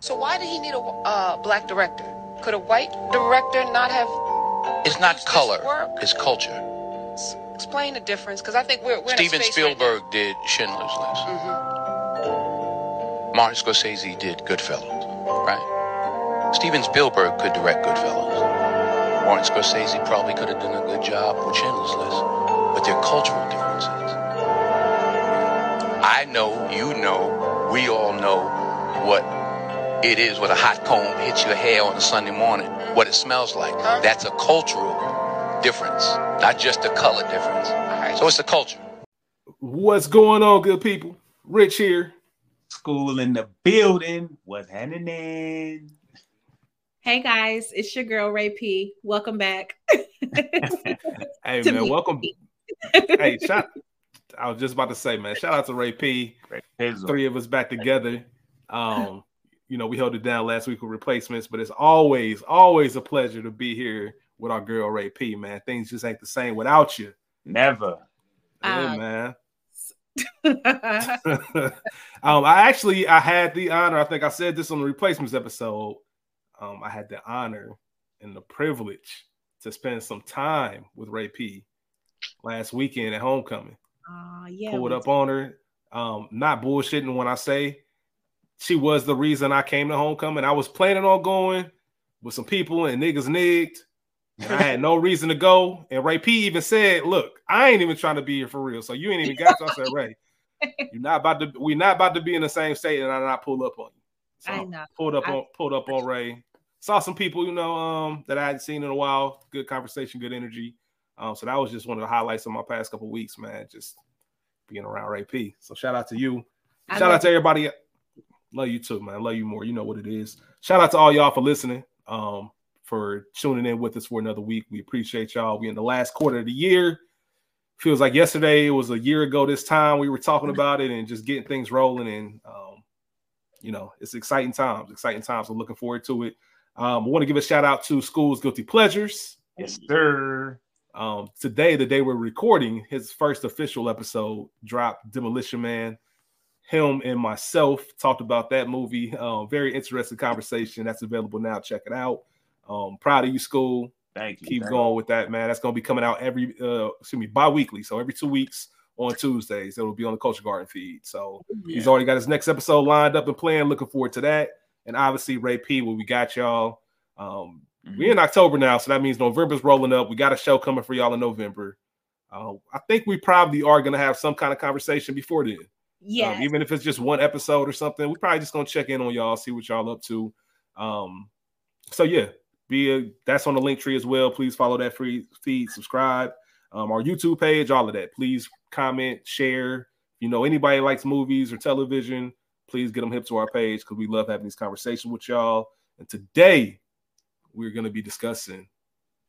So why did he need a uh, black director? Could a white director not have? It's not color, it's culture. S- Explain the difference, because I think we're, we're Steven in a space right Spielberg did Schindler's List. Mm-hmm. Martin Scorsese did Goodfellas, right? Steven Spielberg could direct Goodfellas. Martin Scorsese probably could have done a good job with Schindler's List, but they're cultural differences. I know, you know, we all know what it is when a hot comb hits your hair on a Sunday morning, what it smells like. That's a cultural difference, not just a color difference. So it's a culture. What's going on, good people? Rich here. School in the building. What's happening? Hey guys, it's your girl Ray P. Welcome back. Hey To man, me. welcome. hey, shout. I was just about to say, man, shout out to Ray P. Great Pizzle. Three of us back together. Um, you know, we held it down last week with replacements, but it's always, always a pleasure to be here with our girl Ray P. Man, things just ain't the same without you. Never. Yeah, Uh, man. um, I actually I had the honor. I think I said this on the replacements episode. Um, I had the honor and the privilege to spend some time with Ray P last weekend at homecoming. Aw, yeah, Pulled we up on her. Um, not bullshitting when I say she was the reason I came to homecoming. I was planning on going with some people and niggas nigged. And I had no reason to go. And Ray P even said, Look, I ain't even trying to be here for real. So you ain't even got to. I said, Ray, you're not about to we're not about to be in the same state and I not pull up on you. So I know. pulled up I- on pulled up on Ray. Saw some people, you know, um, that I hadn't seen in a while. Good conversation, good energy. Um, so that was just one of the highlights of my past couple weeks, man. Just being around Ray P. So shout out to you. Shout out to everybody. Love you too, man. Love you more. You know what it is. Shout out to all y'all for listening. Um, for tuning in with us for another week. We appreciate y'all. We in the last quarter of the year. Feels like yesterday it was a year ago this time we were talking about it and just getting things rolling. And um, you know, it's exciting times, exciting times. So looking forward to it. Um, I want to give a shout out to School's Guilty Pleasures. Yes, sir. Um, today, the day we're recording, his first official episode dropped. Demolition Man, him and myself talked about that movie. Um, very interesting conversation. That's available now. Check it out. Um, proud of you, school. Thank you. Keep Thank going with that, man. That's gonna be coming out every uh excuse me bi-weekly. So every two weeks on Tuesdays, it'll be on the Culture Garden feed. So he's already got his next episode lined up and planned. Looking forward to that. And obviously, Ray P, what we got y'all. Um, Mhm. we're in October now, so that means November's rolling up. We got a show coming for y'all in November. Uh, I think we probably are going to have some kind of conversation before then. Um, even if it's just one episode or something, we're probably just going to check in on y'all, see what y'all up to. Um, so yeah, be a, that's on the link tree as well. Please follow that free feed, subscribe, um, our YouTube page, all of that. Please comment, share. You know, anybody likes movies or television, please get them hip to our page because we love having these conversations with y'all. And today, we're going to be discussing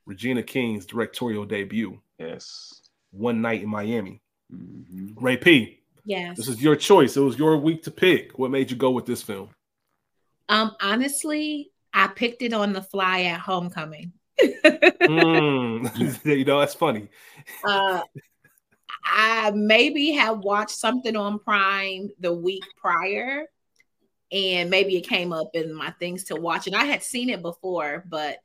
Regina King's directorial debut, Yes. One Night in Miami. Mhm. Ray P, yes. this is your choice. It was your week to pick. What made you go with this film? um, honestly, I picked it on the fly at homecoming. Mm, you know, that's funny. uh, I maybe have watched something on Prime the week prior, and maybe it came up in my things to watch. And I had seen it before, but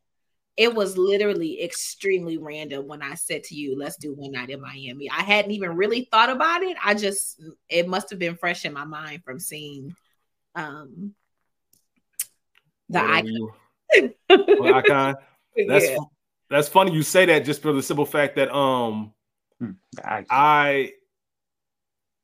it was literally extremely random when I said to you, "Let's do one night in Miami." I hadn't even really thought about it. I just it must have been fresh in my mind from seeing um the Whatever icon. you- well, icon. That's Yeah. that's funny you say that just for the simple fact that um Hmm. I, I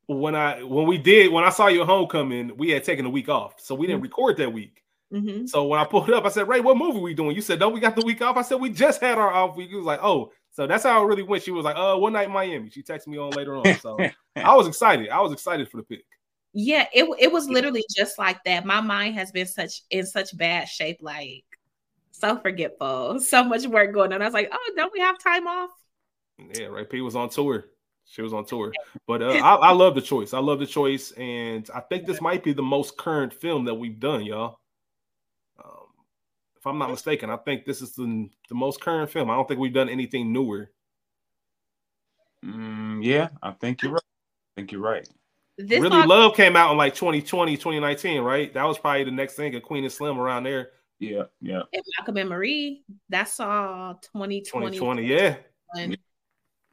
when I when we did when I saw you at homecoming, we had taken a week off, so we didn't Mm-hmm. record that week. Mhm. So when I pulled up, I said, "Ray, what movie we doing?" You said, "Don't we got the week off?" I said, "We just had our off week." He was like, "Oh." So that's how it really went. She was like, "Uh, one night in Miami." She texted me on later on. So I was excited. I was excited for the pick. Yeah, it it was literally just like that. My mind has been such in such bad shape, like so forgetful, so much work going on. I was like, oh, don't we have time off? Yeah, Ray P was on tour. She was on tour, but uh, I, I love the choice. I love the choice, and I think this might be the most current film that we've done, y'all. If I'm not mistaken, I think this is the the most current film. I don't think we've done anything newer. Mm, yeah, I think you're right. I think you're right. This really all- Love came out in like 2020, 2019, right? That was probably the next thing, a Queen and Slim around there. Yeah, yeah. and Malcolm and Marie. That's all 2020. 2020. Yeah.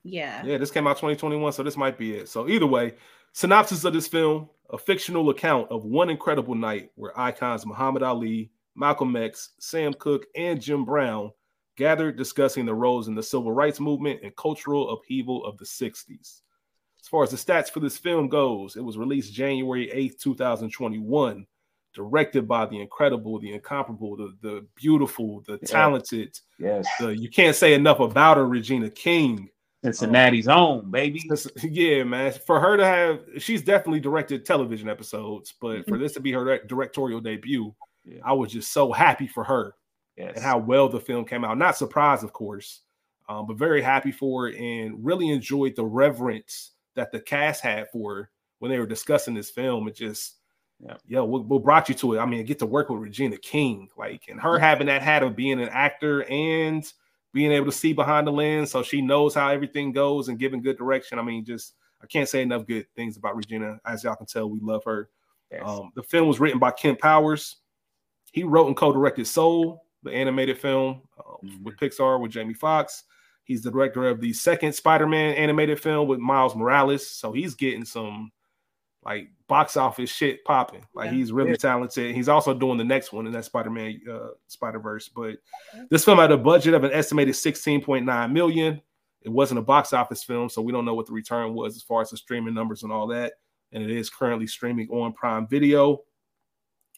Yeah. Yeah, this came out 2021, so this might be it. So either way, synopsis of this film, a fictional account of one incredible night where icons Muhammad Ali, Malcolm X, Sam Cooke, and Jim Brown gathered discussing the roles in the civil rights movement and cultural upheaval of the 60s. As far as the stats for this film goes, it was released January 8th, 2021, directed by the incredible, the incomparable, the, the beautiful, the talented, Yes. the you can't say enough about her, Regina King. Cincinnati's um, own, baby. Yeah, man. For her to have, she's definitely directed television episodes, but for this to be her directorial debut, Yeah. I was just so happy for her Yes. and how well the film came out. Not surprised, of course, um, but very happy for it and really enjoyed the reverence that the cast had for her when they were discussing this film. It just, Yeah. yo, what, what brought you to it? I mean, get to work with Regina King, like, and her having that hat of being an actor and being able to see behind the lens, so she knows how everything goes and giving good direction. I mean, just I can't say enough good things about Regina. As y'all can tell, we love her. Yes. Um, the film was written by Kemp Powers. He wrote and co-directed Soul, the animated film uh, Mhm. with Pixar with Jamie Foxx. He's the director of the second Spider-Man animated film with Miles Morales. So he's getting some like box office shit popping. Like Yeah. he's really Yeah. talented. He's also doing the next one, in that Spider-Man uh, Spider-Verse. But this film had a budget of an estimated 16.9 million. It wasn't a box office film, so we don't know what the return was as far as the streaming numbers and all that. And it is currently streaming on Prime Video.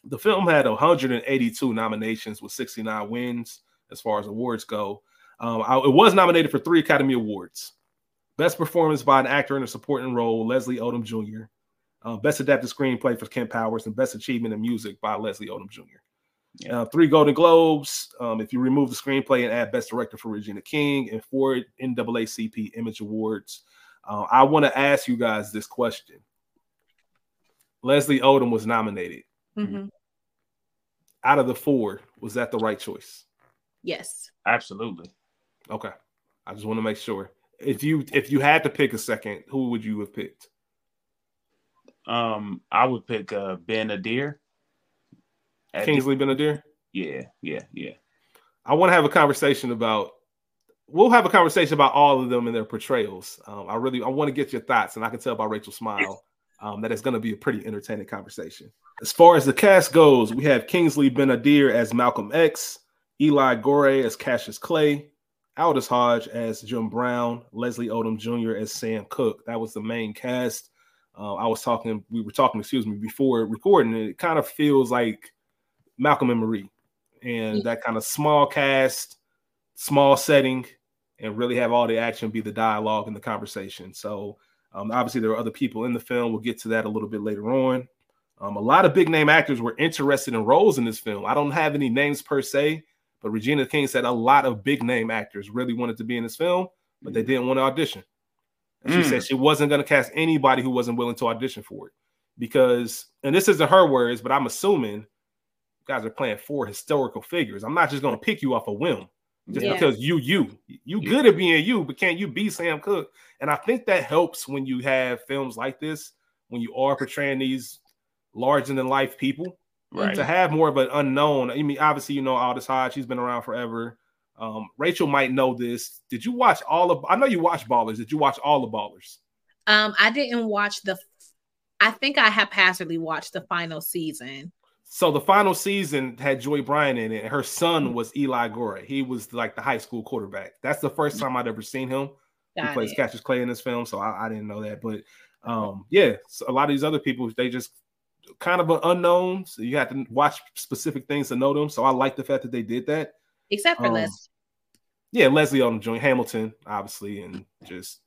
The film had 182 nominations with 69 wins as far as awards go. Um, I- it was nominated for three Academy Awards. Best performance by an actor in a supporting role, Leslie Odom Jr. Uh, best adapted screenplay for Kemp Powers, and best achievement in music by Leslie Odom Jr. Yeah. Uh, three Golden Globes. Um, if you remove the screenplay and add Best Director for Regina King, and four NAACP Image Awards. Uh, I want to ask you guys this question. Leslie Odom was nominated. Mhm. Out of the four, was that the right choice? Yes. Absolutely. Okay. I just want to make sure. If you if you had to pick a second, who would you have picked? Um, I would pick uh Ben-Adir. Kingsley Kingsley Ben-Adir? Yeah, yeah, yeah. I want to have a conversation about. We'll have a conversation about all of them and their portrayals. Um, I really I want to get your thoughts, and I can tell by Rachel Smile um, that it's going to be a pretty entertaining conversation. As far as the cast goes, we have Kingsley Ben-Adir as Malcolm X, Eli Goree as Cassius Clay, Aldis Hodge as Jim Brown, Leslie Odom Jr. as Sam Cooke. That was the main cast. Uh, I was talking, we were talking, excuse me, before recording. It kind of feels like Malcolm and Marie, and that kind of small cast, small setting, and really have all the action be the dialogue and the conversation. So um, obviously there are other people in the film. We'll get to that a little bit later on. Um, a lot of big name actors were interested in roles in this film. I don't have any names per se, but Regina King said a lot of big name actors really wanted to be in this film, but they didn't want to audition. And she Mm. said she wasn't going to cast anybody who wasn't willing to audition for it because, and this isn't her words, but I'm assuming you guys are playing four historical figures. I'm not just going to pick you off a whim just Yeah. because you you you Yeah. good at being you, but can't you be Sam Cooke? And I think that helps when you have films like this, when you are portraying these larger than life people, Right. to have more of an unknown. I mean, obviously, you know Aldis Hodge, she's been around forever. Um, Rachel might know this. Did you watch all of? I know you watch Ballers. Did you watch all the Ballers? Um, I didn't watch the. I think I haphazardly watched the final season. So the final season had Joy Bryan in it. and Her son was Eli Goree. He was like the high school quarterback. That's the first time I'd ever seen him. he plays it. Cassius Clay in this film, so I, I didn't know that. But um, yeah, so a lot of these other people, they just kind of an unknown. So you have to watch specific things to know them. So I like the fact that they did that. Except for Um, Les. Yeah, Leslie Odom Jr., Hamilton, obviously, and just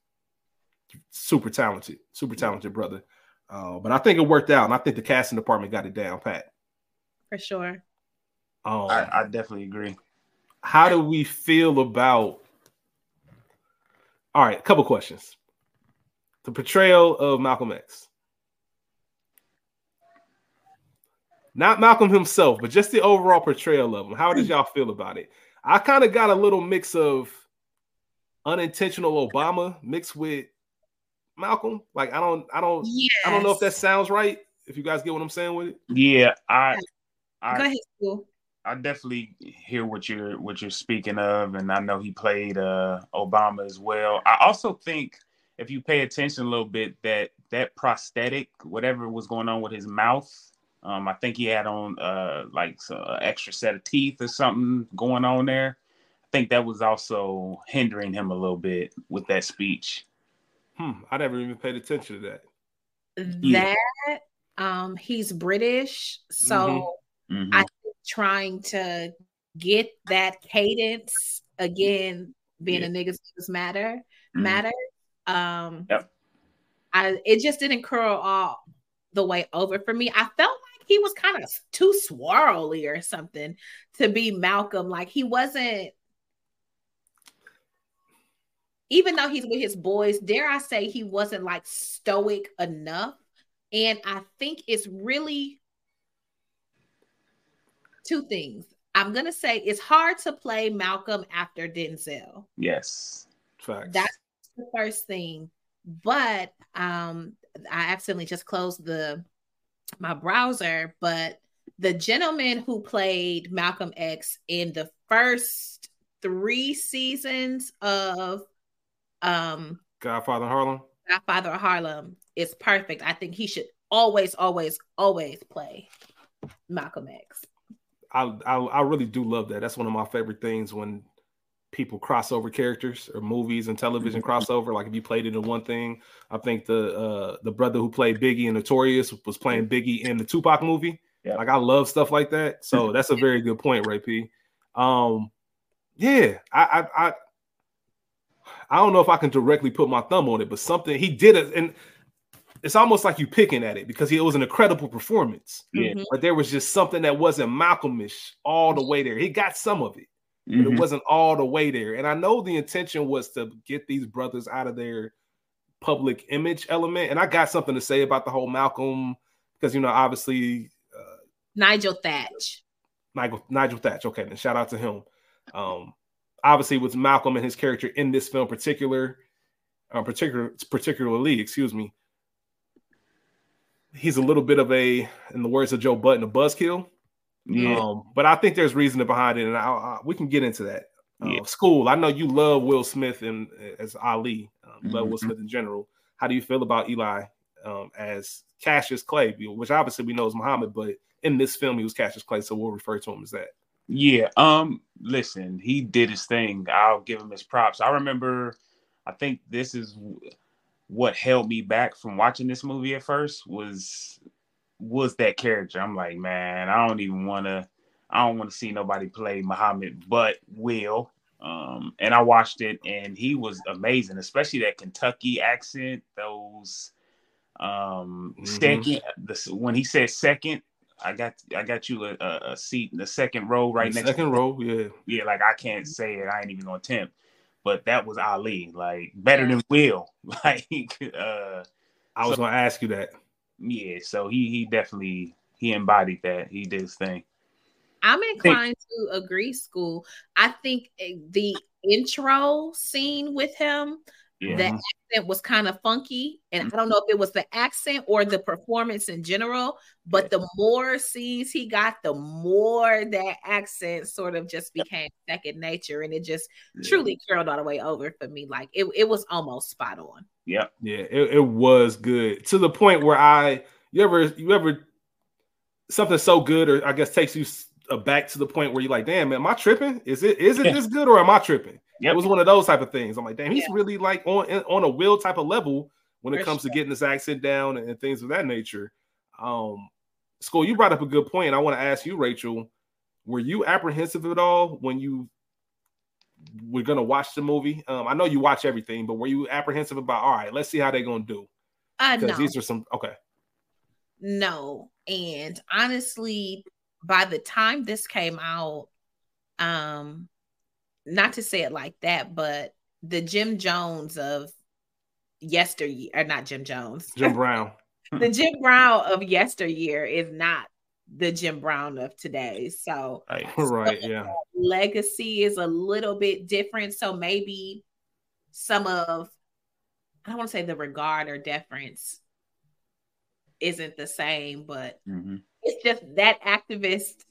super talented, super talented brother. Uh, but I think it worked out, and I think the casting department got it down pat. For sure. Um, I, I definitely agree. how do we feel about all right a couple questions the portrayal of malcolm x not malcolm himself but just the overall portrayal of him how did y'all feel about it i kind of got a little mix of unintentional obama mixed with Malcolm. Like I don't, I don't, Yes. I don't know if that sounds right. If you guys get what I'm saying with it. Yeah, I Go I ahead, school. I definitely hear what you're what you're speaking of, and I know he played uh, Obama as well. I also think if you pay attention a little bit, that that prosthetic, whatever was going on with his mouth, um, I think he had on uh, like so, uh, extra set of teeth or something going on there. I think that was also hindering him a little bit with that speech. Hmm, I never even paid attention to that. Yeah. That um he's British, so Mhm. I think trying to get that cadence again, being Yeah. a niggas matter Mhm. matter. Um Yep. I it just didn't curl all the way over for me. I felt like he was kind of too swirly or something to be Malcolm. Like he wasn't even though he's with his boys, dare I say he wasn't like stoic enough. And I think it's really two things. I'm gonna say it's hard to play Malcolm after Denzel. Yes. Facts. That's the first thing. But um I accidentally just closed the my browser, but the gentleman who played Malcolm X in the first three seasons of um Godfather Harlem. Godfather of Harlem is perfect. I think he should always, always, always play Malcolm X. I, I I really do love that. That's one of my favorite things when people cross over characters or movies and television crossover. Like if you played it in one thing, I think the uh the brother who played Biggie in Notorious was playing Biggie in the Tupac movie. Yeah. Like I love stuff like that. So that's a very good point, Ray P. Um, yeah, I I I I don't know if I can directly put my thumb on it, but something he did it, and it's almost like you picking at it because it was an incredible performance Yeah. Mhm. but there was just something that wasn't Malcolmish all the way there. He got some of it, but Mhm. it wasn't all the way there. And I know the intention was to get these brothers out of their public image element. And I got something to say about the whole Malcolm because you know, obviously, uh, Nigel Thatch. Nigel Nigel Thatch. Okay, then shout out to him. Um, obviously, with Malcolm and his character in this film, particular, uh, particular, particularly, excuse me, he's a little bit of a, in the words of Joe Budden, a buzzkill. Yeah. Um, but I think there's reason behind it, and I, I, we can get into that. Uh, Yeah. School. I know you love Will Smith and as Ali. Um, Love Will Mhm. Smith in general. How do you feel about Eli um, as Cassius Clay, which obviously we know is Muhammad, but in this film he was Cassius Clay, so we'll refer to him as that. Yeah. Um. Listen, he did his thing. I'll give him his props. I remember. I think this is what held me back from watching this movie at first was was that character. I'm like, man, I don't even want to. I don't want to see nobody play Muhammad, but Will. Um, and I watched it, and he was amazing, especially that Kentucky accent. Those um Mhm. second, the when he said second, I got I got you a, a, a seat in the second row right The next. second to row, yeah. Yeah, like I can't say it. I ain't even gonna attempt. But that was Ali, like better than Will. Like, uh, I was So- gonna ask you that. yeah. So he he definitely he embodied that. He did his thing. I'm inclined to agree, school. I think the intro scene with him, Yeah. the accent was kind of funky. And I don't know if it was the accent or the performance in general, but the more scenes he got, the more that accent sort of just became second nature. And it just truly curled all the way over for me. Like it, it was almost spot on. Yep. Yeah, it, it was good to the point where I you ever you ever something so good or I guess takes you s- uh, back to the point where you're like, damn, am I tripping? Is it is it Yeah. this good or am I tripping? Yep. It was one of those type of things. I'm like, damn, he's Yeah. really like on on a will type of level when it For comes sure. to getting this accent down and, and things of that nature. Um, school, you brought up a good point. I want to ask you, Rachel, were you apprehensive at all when you were gonna watch the movie? Um, I know you watch everything, but were you apprehensive about all right, let's see how they're gonna do? Uh, Because no. these are some okay. No. And honestly, by the time this came out, um, not to say it like that, but the Jim Jones of yesteryear, or not Jim Jones, Jim Brown. the Jim Brown of yesteryear is not the Jim Brown of today. So Right. right, yeah. legacy is a little bit different. So maybe some of I don't want to say the regard or deference isn't the same, but Mhm. It's just that activist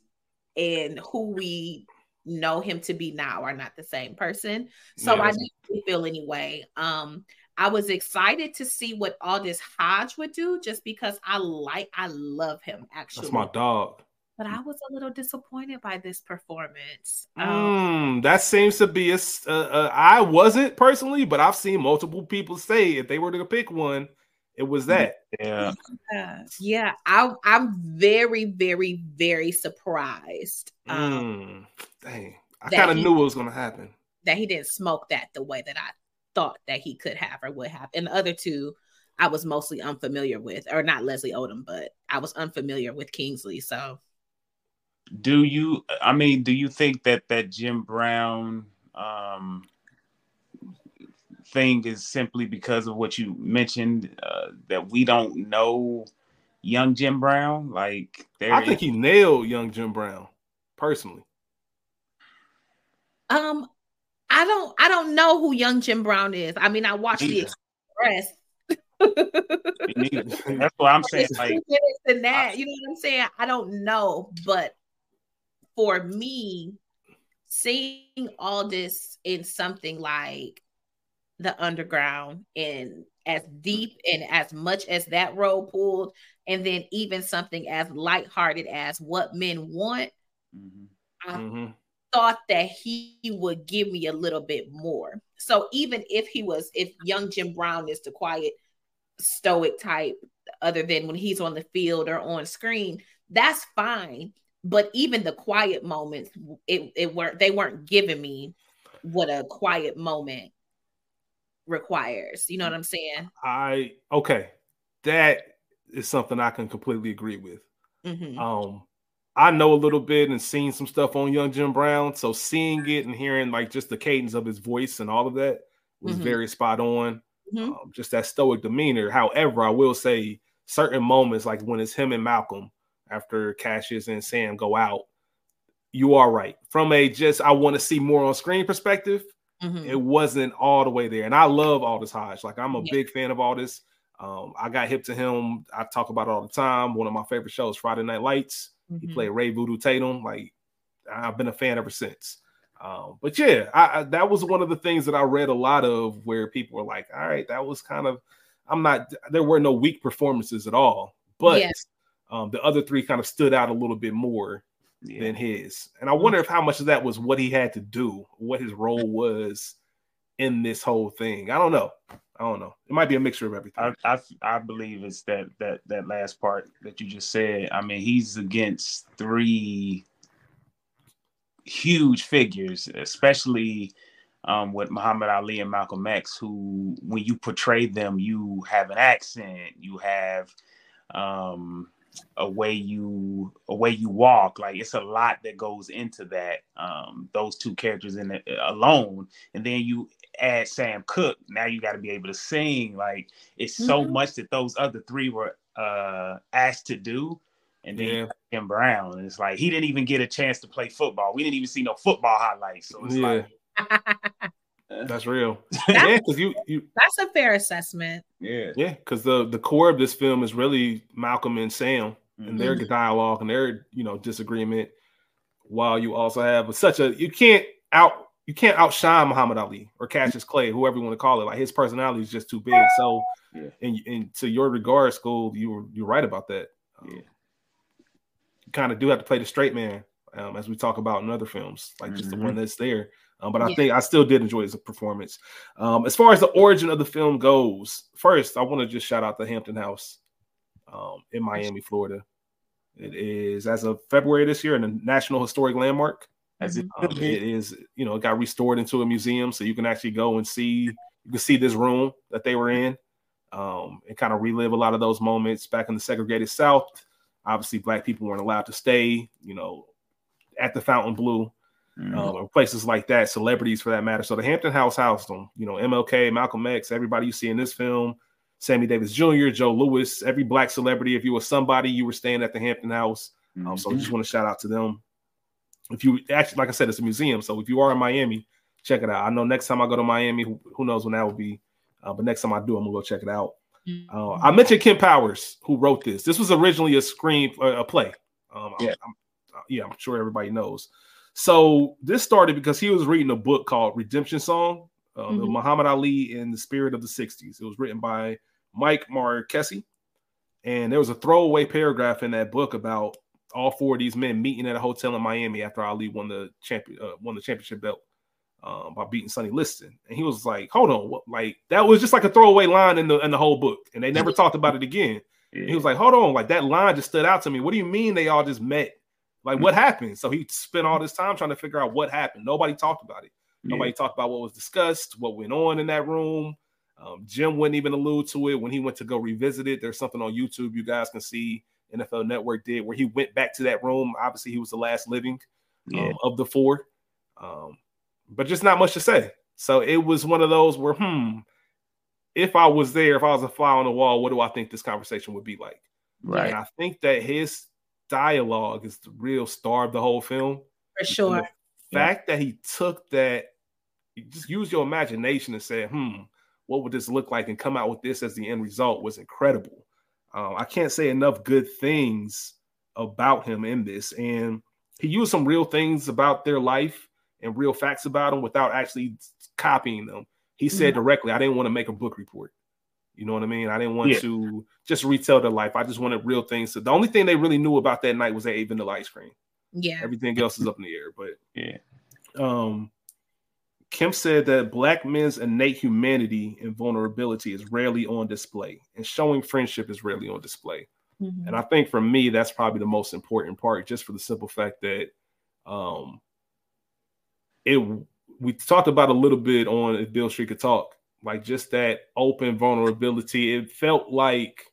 and who we know him to be now are not the same person. So I didn't feel anyway. Um, I was excited to see what Aldis Hodge would do just because I like I love him actually. That's my dog. But I was a little disappointed by this performance. Um, Mm, that seems to be a. Uh, uh, I wasn't personally, but I've seen multiple people say if they were to pick one, it was that. Yeah. yeah, yeah, I, I'm very, very, very surprised Mm, um, dang, I kind of knew it was gonna happen. that he didn't smoke that the way that I thought that he could have or would have. And the other two, I was mostly unfamiliar with, or not Leslie Odom, but I was unfamiliar with Kingsley. So Do you? I mean, do you think that that Jim Brown um, thing is simply because of what you mentioned uh, that we don't know young Jim Brown? Like, there I think he nailed young Jim Brown personally. um I don't I don't know who young Jim Brown is. I mean, I watched the Express. That's what I'm saying. It's Like, two minutes in that, you know what I'm saying? I don't know, but for me, seeing all this in something like the underground and as deep and as much as that role pulled, and then even something as lighthearted as what men want, mhm. I Mhm. thought that he would give me a little bit more. So even if he was, if young Jim Brown is the quiet, stoic type, other than when he's on the field or on screen, that's fine. But even the quiet moments, it, it weren't they weren't giving me what a quiet moment requires. You know what I'm saying? I okay, that is something I can completely agree with. Mhm. Um, I know a little bit and seen some stuff on Young Jim Brown, so seeing it and hearing like just the cadence of his voice and all of that was Mhm. very spot on. Mhm. Um, just that stoic demeanor. However, I will say certain moments, like when it's him and Malcolm after Cassius and Sam go out, you are right. From a just I want to see more on screen perspective, Mhm. it wasn't all the way there. And I love Aldis Hodge. Like I'm a Yeah. big fan of Aldis. Um, I got hip to him. I talk about it all the time. One of my favorite shows, Friday Night Lights. He Mhm. played Ray Voodoo Tatum. Like I've been a fan ever since. Um, but yeah, I, I, that was one of the things that I read a lot of where people were like, "All right, that was kind of." I'm not. There were no weak performances at all, but Yeah. um, the other three kind of stood out a little bit more Yeah. than his. And I wonder if how much of that was what he had to do, what his role was in this whole thing. I don't know. I don't know. It might be a mixture of everything. I, I I believe it's that that that last part that you just said. I mean, he's against three huge figures, especially um, with Muhammad Ali and Malcolm X, who when you portray them, you have an accent, you have um, a way you a way you walk. Like it's a lot that goes into that. Um, those two characters in it alone, and then you add Sam Cooke Now you got to be able to sing. Like it's so Mhm. much that those other three were uh, asked to do. And then Yeah. Jim Brown, and it's like he didn't even get a chance to play football. We didn't even see no football highlights. So it's Yeah. like, That's real. yeah, because you you That's a fair assessment. yeah, yeah, because the the core of this film is really Malcolm and Sam and their dialogue and their you know disagreement. While you also have such a you can't out you can't outshine Muhammad Ali or Cassius Clay, whoever you want to call it. Like his personality is just too big. So, Yeah. and and to your regard, school, you were you're right about that. Um, Yeah. You kind of do have to play the straight man, um, as we talk about in other films, like just the one that's there. Um, but I Yeah. think I still did enjoy his performance. Um, as far as the origin of the film goes, first I want to just shout out the Hampton House um, in Miami, Florida. It is as of February this year, a National Historic Landmark. as it Um, it is, you know, it got restored into a museum, so you can actually go and see. You can see this room that they were in, um, and kind of relive a lot of those moments back in the segregated South. Obviously, Black people weren't allowed to stay, you know, at the Fontainebleau, Mhm. um, or places like that. Celebrities, for that matter. So the Hampton House housed them. You know, MLK, Malcolm X, everybody you see in this film, Sammy Davis Jr., Joe Louis, every Black celebrity. If you were somebody, you were staying at the Hampton House. Um, so I Mhm. just want to shout out to them. If you actually, like I said, it's a museum. So if you are in Miami, check it out. I know next time I go to Miami, who, who knows when that will be. Uh, but next time I do, I'm gonna go check it out. Mm-hmm. Uh, I mentioned Kemp Powers, who wrote this. This was originally a screen, uh, a play. Um, Yeah. I'm, I'm, yeah, I'm sure everybody knows. So this started because he was reading a book called Redemption Song, uh, Mhm. Muhammad Ali in the Spirit of the '60s. It was written by Mike Marqusee, and there was a throwaway paragraph in that book about all four of these men meeting at a hotel in Miami after Ali won the champion, uh, won the championship belt um, by beating Sonny Liston. And he was like, "Hold on, what? Like that was just like a throwaway line in the in the whole book, and they never talked about it again." And he was like, "Hold on, like that line just stood out to me. What do you mean they all just met? Like what happened?" So he spent all this time trying to figure out what happened. Nobody talked about it. Nobody talked about what was discussed, what went on in that room. Um, Jim wouldn't even allude to it when he went to go revisit it. There's something on YouTube you guys can see. NFL Network did where he went back to that room. Obviously, he was the last living yeah. um, of the four, um, but just not much to say. So it was one of those where, hmm, if I was there, if I was a fly on the wall, what do I think this conversation would be like? right. And I think that his dialogue is the real star of the whole film. For sure. The fact that he took that, just use your imagination and said, hmm, what would this look like and come out with this as the end result was incredible. Um, I can't say enough good things about him in this. And he used some real things about their life and real facts about them without actually copying them. He said Mhm. directly, I didn't want to make a book report. You know what I mean? I didn't want Yeah. to just retell their life. I just wanted real things. So the only thing they really knew about that night was they ate vanilla ice cream. Yeah. Everything else is up in the air. But Yeah. um, Kemp said that black men's innate humanity and vulnerability is rarely on display, and showing friendship is rarely on display. Mhm. And I think for me, that's probably the most important part, just for the simple fact that um, it. We talked about a little bit on if Beale Street could talk, like just that open vulnerability. It felt like,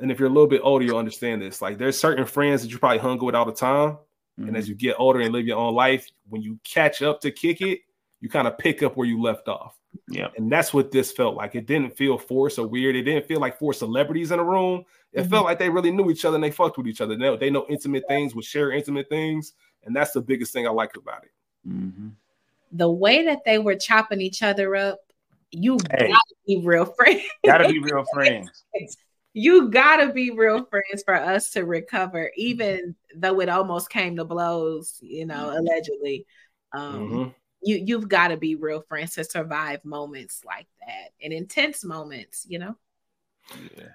and if you're a little bit older, you'll understand this. Like there's certain friends that you probably hung with all the time, and Mhm. as you get older and live your own life, when you catch up to kick it, you kind of pick up where you left off. yeah. And that's what this felt like. It didn't feel forced or weird. It didn't feel like four celebrities in a room. It Mhm. felt like they really knew each other and they fucked with each other. They, they know intimate things, would share intimate things. And that's the biggest thing I like about it. hmm The way that they were chopping each other up, you Hey. gotta be real friends. Gotta be real friends. you gotta be real friends for us to recover, even though it almost came to blows, you know, Mm-hmm. allegedly. Um, Mhm. you you've got to be real friends to survive moments like that and intense moments, you know. Yeah.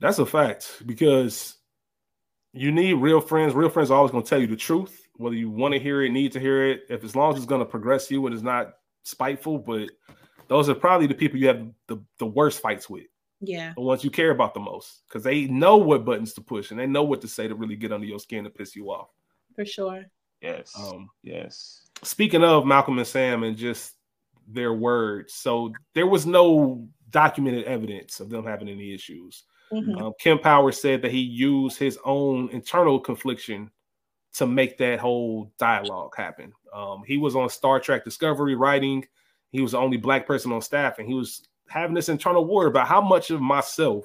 That's a fact because you need real friends. Real friends are always going to tell you the truth, whether you want to hear it, need to hear it. If as long as it's going to progress you and it's not spiteful, but those are probably the people you have the, the worst fights with. Yeah, the ones you care about the most because they know what buttons to push and they know what to say to really get under your skin to piss you off. for sure. Yes. Um, yes. speaking of Malcolm and Sam and just their words, so there was no documented evidence of them having any issues. Mhm. Um, Kemp Powers said that he used his own internal confliction to make that whole dialogue happen. Um, he was on Star Trek Discovery writing. He was the only black person on staff, and he was having this internal war about how much of myself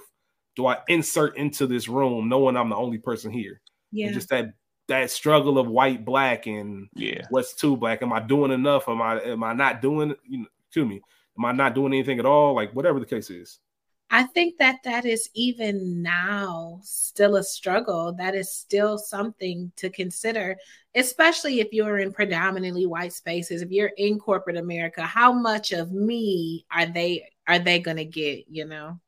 do I insert into this room, knowing I'm the only person here. Yeah, And just that that struggle of white, black, and Yeah. what's too black. Am I doing enough? Am I am I not doing? You know, to me, am I not doing anything at all? Like whatever the case is. I think that that is even now still a struggle. That is still something to consider, especially if you're in predominantly white spaces. If you're in corporate America, how much of me are they are they going to get? You know,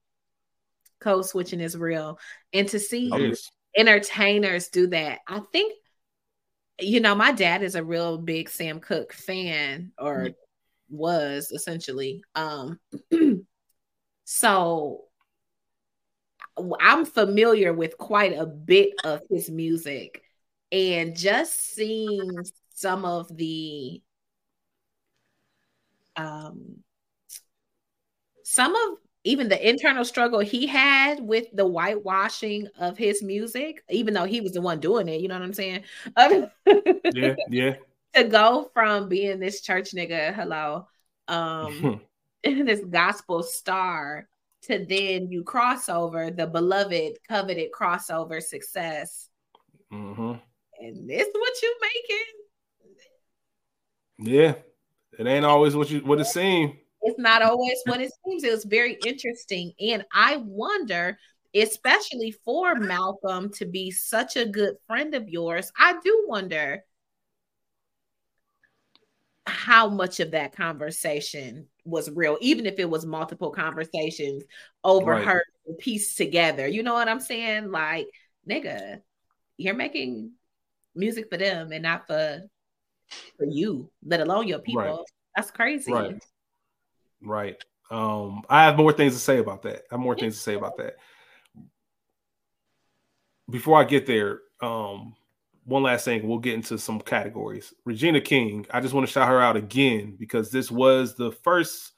code switching is real, and to see is. entertainers do that, I think. You know, my dad is a real big Sam Cooke fan, or was essentially. Um, so I'm familiar with quite a bit of his music, and just seeing some of the um some of even the internal struggle he had with the whitewashing of his music, even though he was the one doing it, you know what I'm saying? Yeah, yeah. to go from being this church nigga, hello, um, this gospel star to then you cross over the beloved coveted crossover success hmm and this what you making Yeah, it ain't always what you what it seems. it's not always what it seems. It was very interesting. And I wonder, especially for Malcolm to be such a good friend of yours, I do wonder how much of that conversation was real, even if it was multiple conversations overheard right. pieced together. You know what I'm saying? Like, nigga, you're making music for them and not for for you, let alone your people. Right. That's crazy. Right. Right. Um, I have more things to say about that. I have more things to say about that. Before I get there, um, one last thing, we'll get into some categories. Regina King, I just want to shout her out again because this was the first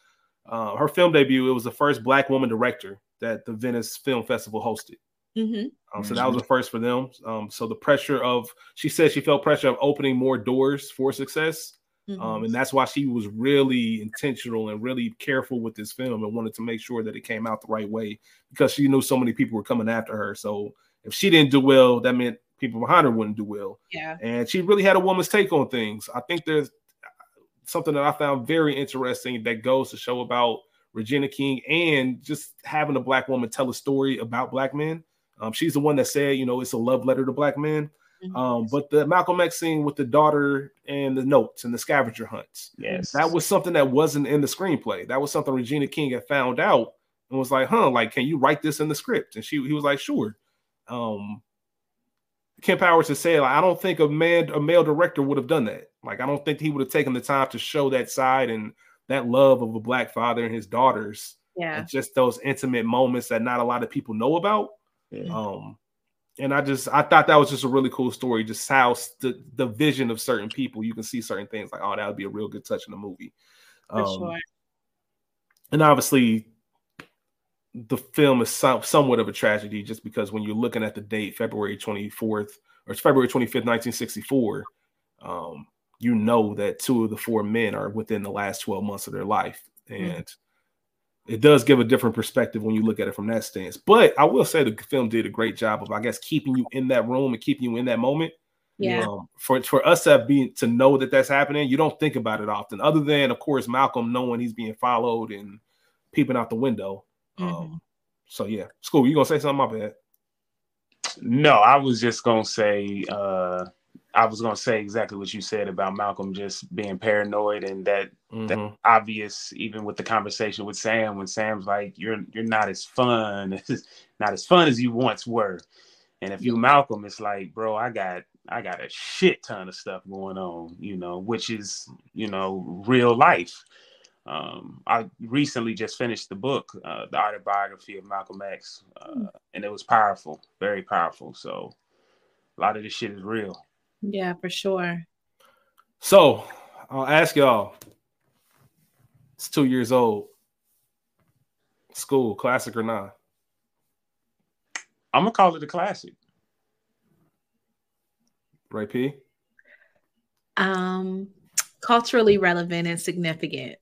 uh, her film debut. It was the first black woman director that the Venice Film Festival hosted. Mm-hmm. Um, so that was the first for them. Um, so the pressure of she said she felt pressure of opening more doors for success. Mm-hmm. Um, and that's why she was really intentional and really careful with this film and wanted to make sure that it came out the right way because she knew so many people were coming after her. So if she didn't do well, that meant people behind her wouldn't do well. Yeah. And she really had a woman's take on things. I think there's something that I found very interesting that goes to show about Regina King and just having a black woman tell a story about black men. Um, she's the one that said, you know, it's a love letter to black men. Mm-hmm. Um, but the Malcolm X scene with the daughter and the notes and the scavenger hunts, yes, that was something that wasn't in the screenplay. That was something Regina King had found out and was like, "Huh, like, can you write this in the script?" And she, he was like, "Sure." Um, Kemp Powers has said, like, I don't think a man, a male director would have done that. Like, I don't think he would have taken the time to show that side and that love of a black father and his daughters. Yeah, and just those intimate moments that not a lot of people know about. Yeah. Um, and I just I thought that was just a really cool story. Just how the the vision of certain people, you can see certain things like, oh, that would be a real good touch in the movie. For um, sure. And obviously, the film is some, somewhat of a tragedy just because when you're looking at the date, February 24th or February 25th, 1964, um, you know that two of the four men are within the last 12 months of their life. And mm-hmm it does give a different perspective when you look at it from that stance. But I will say the film did a great job of, I guess, keeping you in that room and keeping you in that moment. Yeah. Um, for for us to be to know that that's happening, you don't think about it often, other than of course Malcolm knowing he's being followed and peeping out the window. Mm-hmm. Um, so yeah, school. You gonna say something? My bad. No, I was just gonna say. uh I was gonna say exactly what you said about Malcolm just being paranoid and that mm-hmm. that obvious even with the conversation with Sam when Sam's like you're you're not as fun not as fun as you once were. And if you Malcolm, it's like, bro, I got I got a shit ton of stuff going on, you know, which is, you know, real life. Um, I recently just finished the book, uh, the autobiography of Malcolm X, uh, mm. and it was powerful, very powerful. So a lot of this shit is real. Yeah, for sure. So I'll ask y'all. It's two years old. School, classic or not? I'm gonna call it a classic. Right, P. Um, culturally relevant and significant.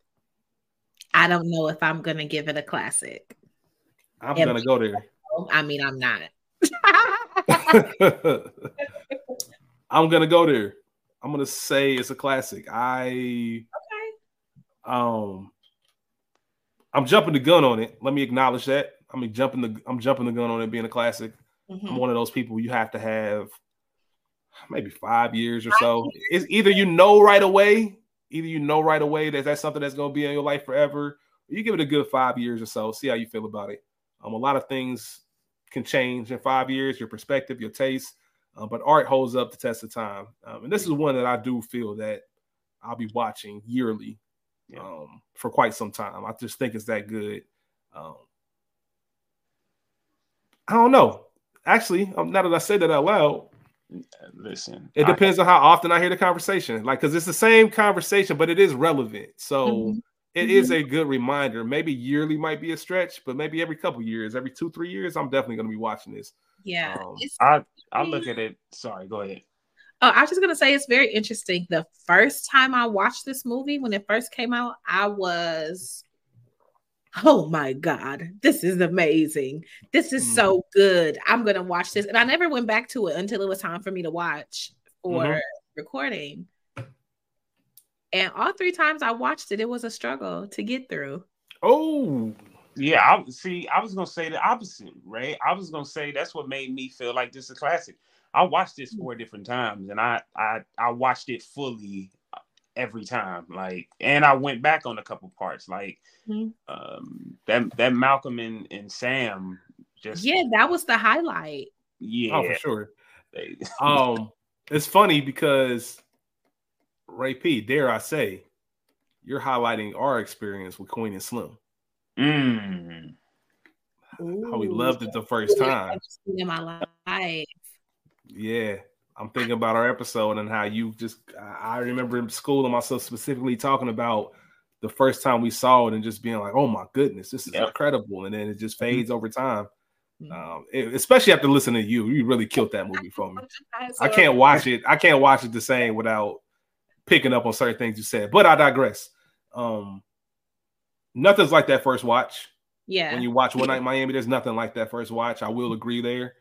I don't know if I'm gonna give it a classic. I'm gonna go there. I mean, I'm not. I'm gonna go there. I'm gonna say it's a classic. I okay. Um, I'm jumping the gun on it. Let me acknowledge that. I mean, jumping the I'm jumping the gun on it being a classic. Mm-hmm. I'm one of those people you have to have maybe five years or so. It's either you know right away, either you know right away that that's something that's gonna be in your life forever. you give it a good five years or so. See how you feel about it. Um, a lot of things can change in five years. Your perspective, your taste. Uh, but art holds up the test of time, um, and this is one that I do feel that I'll be watching yearly um, for quite some time. I just think it's that good. Um, I don't know. Actually, um, now that I say that out loud, listen, it depends I, on how often I hear the conversation. Like, because it's the same conversation, but it is relevant. So. Mm-hmm. It mm-hmm. is a good reminder. Maybe yearly might be a stretch, but maybe every couple years, every two, three years, I'm definitely going to be watching this. Yeah. Um, I I look at it. Sorry, go ahead. Oh, I was just gonna say it's very interesting. The first time I watched this movie, when it first came out, I was, oh my god, this is amazing. This is mm-hmm. so good. I'm gonna watch this, and I never went back to it until it was time for me to watch for mm-hmm. recording. And all three times I watched it, it was a struggle to get through. Oh, Yeah, I see. I was gonna say the opposite, right? I was gonna say that's what made me feel like this is a classic. I watched this four different times, and I I I watched it fully every time. Like, and I went back on a couple parts, like Mhm. um that that Malcolm and, and Sam. Just Yeah, that was the highlight. yeah. oh for sure. Um, it's funny because Ray P, dare I say, you're highlighting our experience with Queen and Slim. Mm. How we loved it the first time. In my life. Yeah. I'm thinking about our episode and how you just I I remember in school and myself specifically talking about the first time we saw it and just being like, oh my goodness, this is Yep. incredible. And then it just fades over time. Mhm. Um, it- especially after listening to you, you really killed that movie for me. I can't watch it. I can't watch it the same without picking up on certain things you said. But I digress. Um, nothing's like that first watch. Yeah. When you watch One Night in Miami, there's nothing like that first watch. I will agree there.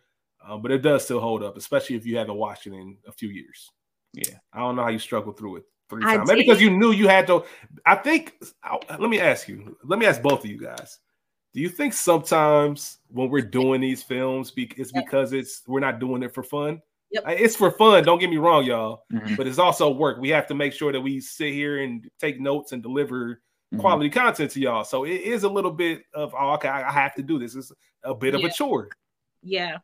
Um, but it does still hold up, especially if you haven't watched it in a few years. Yeah. I don't know how you struggled through it three I times. Maybe because you knew you had to. I think. I- let me ask you. Let me ask both of you guys. Do you think sometimes when we're doing these films, be- it's Yep. because it's we're not doing it for fun? Yep. Uh, It's for fun. Don't get me wrong, y'all. Mhm. But it's also work. We have to make sure that we sit here and take notes and deliver Mhm. quality content to y'all. So it is a little bit of oh, okay, I I have to do this. It's a bit of a chore yeah,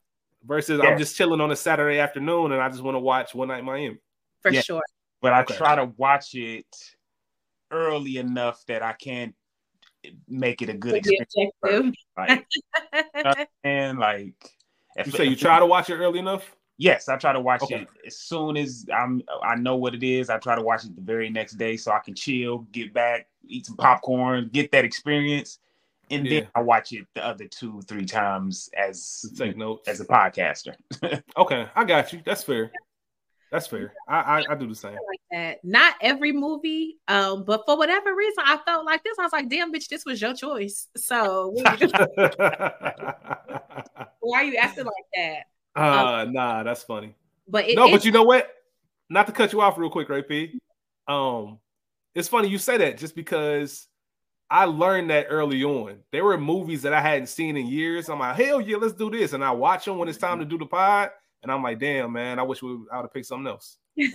versus Yeah. I'm just chilling on a Saturday afternoon and I just want to watch One Night in Miami. for Yeah. sure. But I Okay. try to watch it early enough that I can make it a good To be experience. objective. Like, and like, if, You say you try to watch it early enough? Yes, I try to watch Okay. it as soon as I'm. I know what it is. I try to watch it the very next day so I can chill, get back, eat some popcorn, get that experience, and Yeah. then I watch it the other two, three times as To take notes. as a podcaster. Okay, I got you. That's fair. That's fair. I I, I do the same. like that. Not every movie, um, but for whatever reason, I felt like this. I was like, "Damn, bitch, this was your choice." So what you do- why are you acting like that? uh nah, that's funny. But it, no, it- but you know what? Not to cut you off real quick, Ray P. Um, it's funny you say that just because I learned that early on. There were movies that I hadn't seen in years. I'm like, hell yeah, let's do this. And I watch them when it's time to mm-hmm. do the pod. And I'm like, damn, man, I wish we I would have picked something else.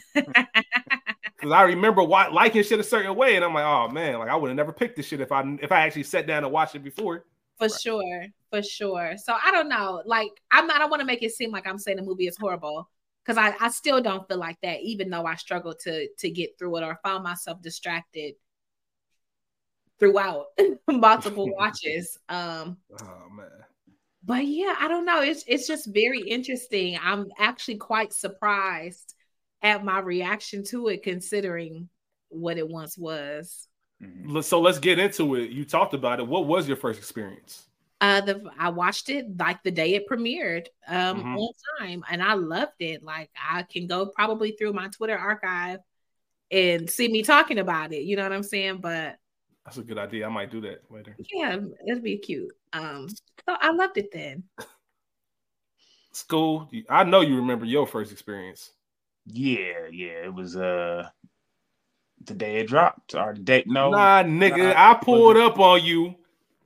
Because I remember why, liking shit a certain way, and I'm like, oh man, like I would have never picked this shit if I if I actually sat down and watched it before. for sure, for sure. So I don't know. Like I'm not. I don't want to make it seem like I'm saying the movie is horrible because I, I still don't feel like that. Even though I struggled to to get through it or found myself distracted throughout multiple watches. Um, Oh man. but yeah, I don't know. It's it's just very interesting. I'm actually quite surprised at my reaction to it, considering what it once was. Mhm. So let's get into it. You talked about it. What was your first experience? Uh, the I watched it like the day it premiered, um, Mhm. on time, and I loved it. Like I can go probably through my Twitter archive and see me talking about it. You know what I'm saying? But That's a good idea. I might do that later. yeah, it'd be cute. Um, so I loved it then. School. I know you remember your first experience. Yeah, yeah. It was uh the day it dropped or the day. No, nah, nigga, nah, I pulled up on you.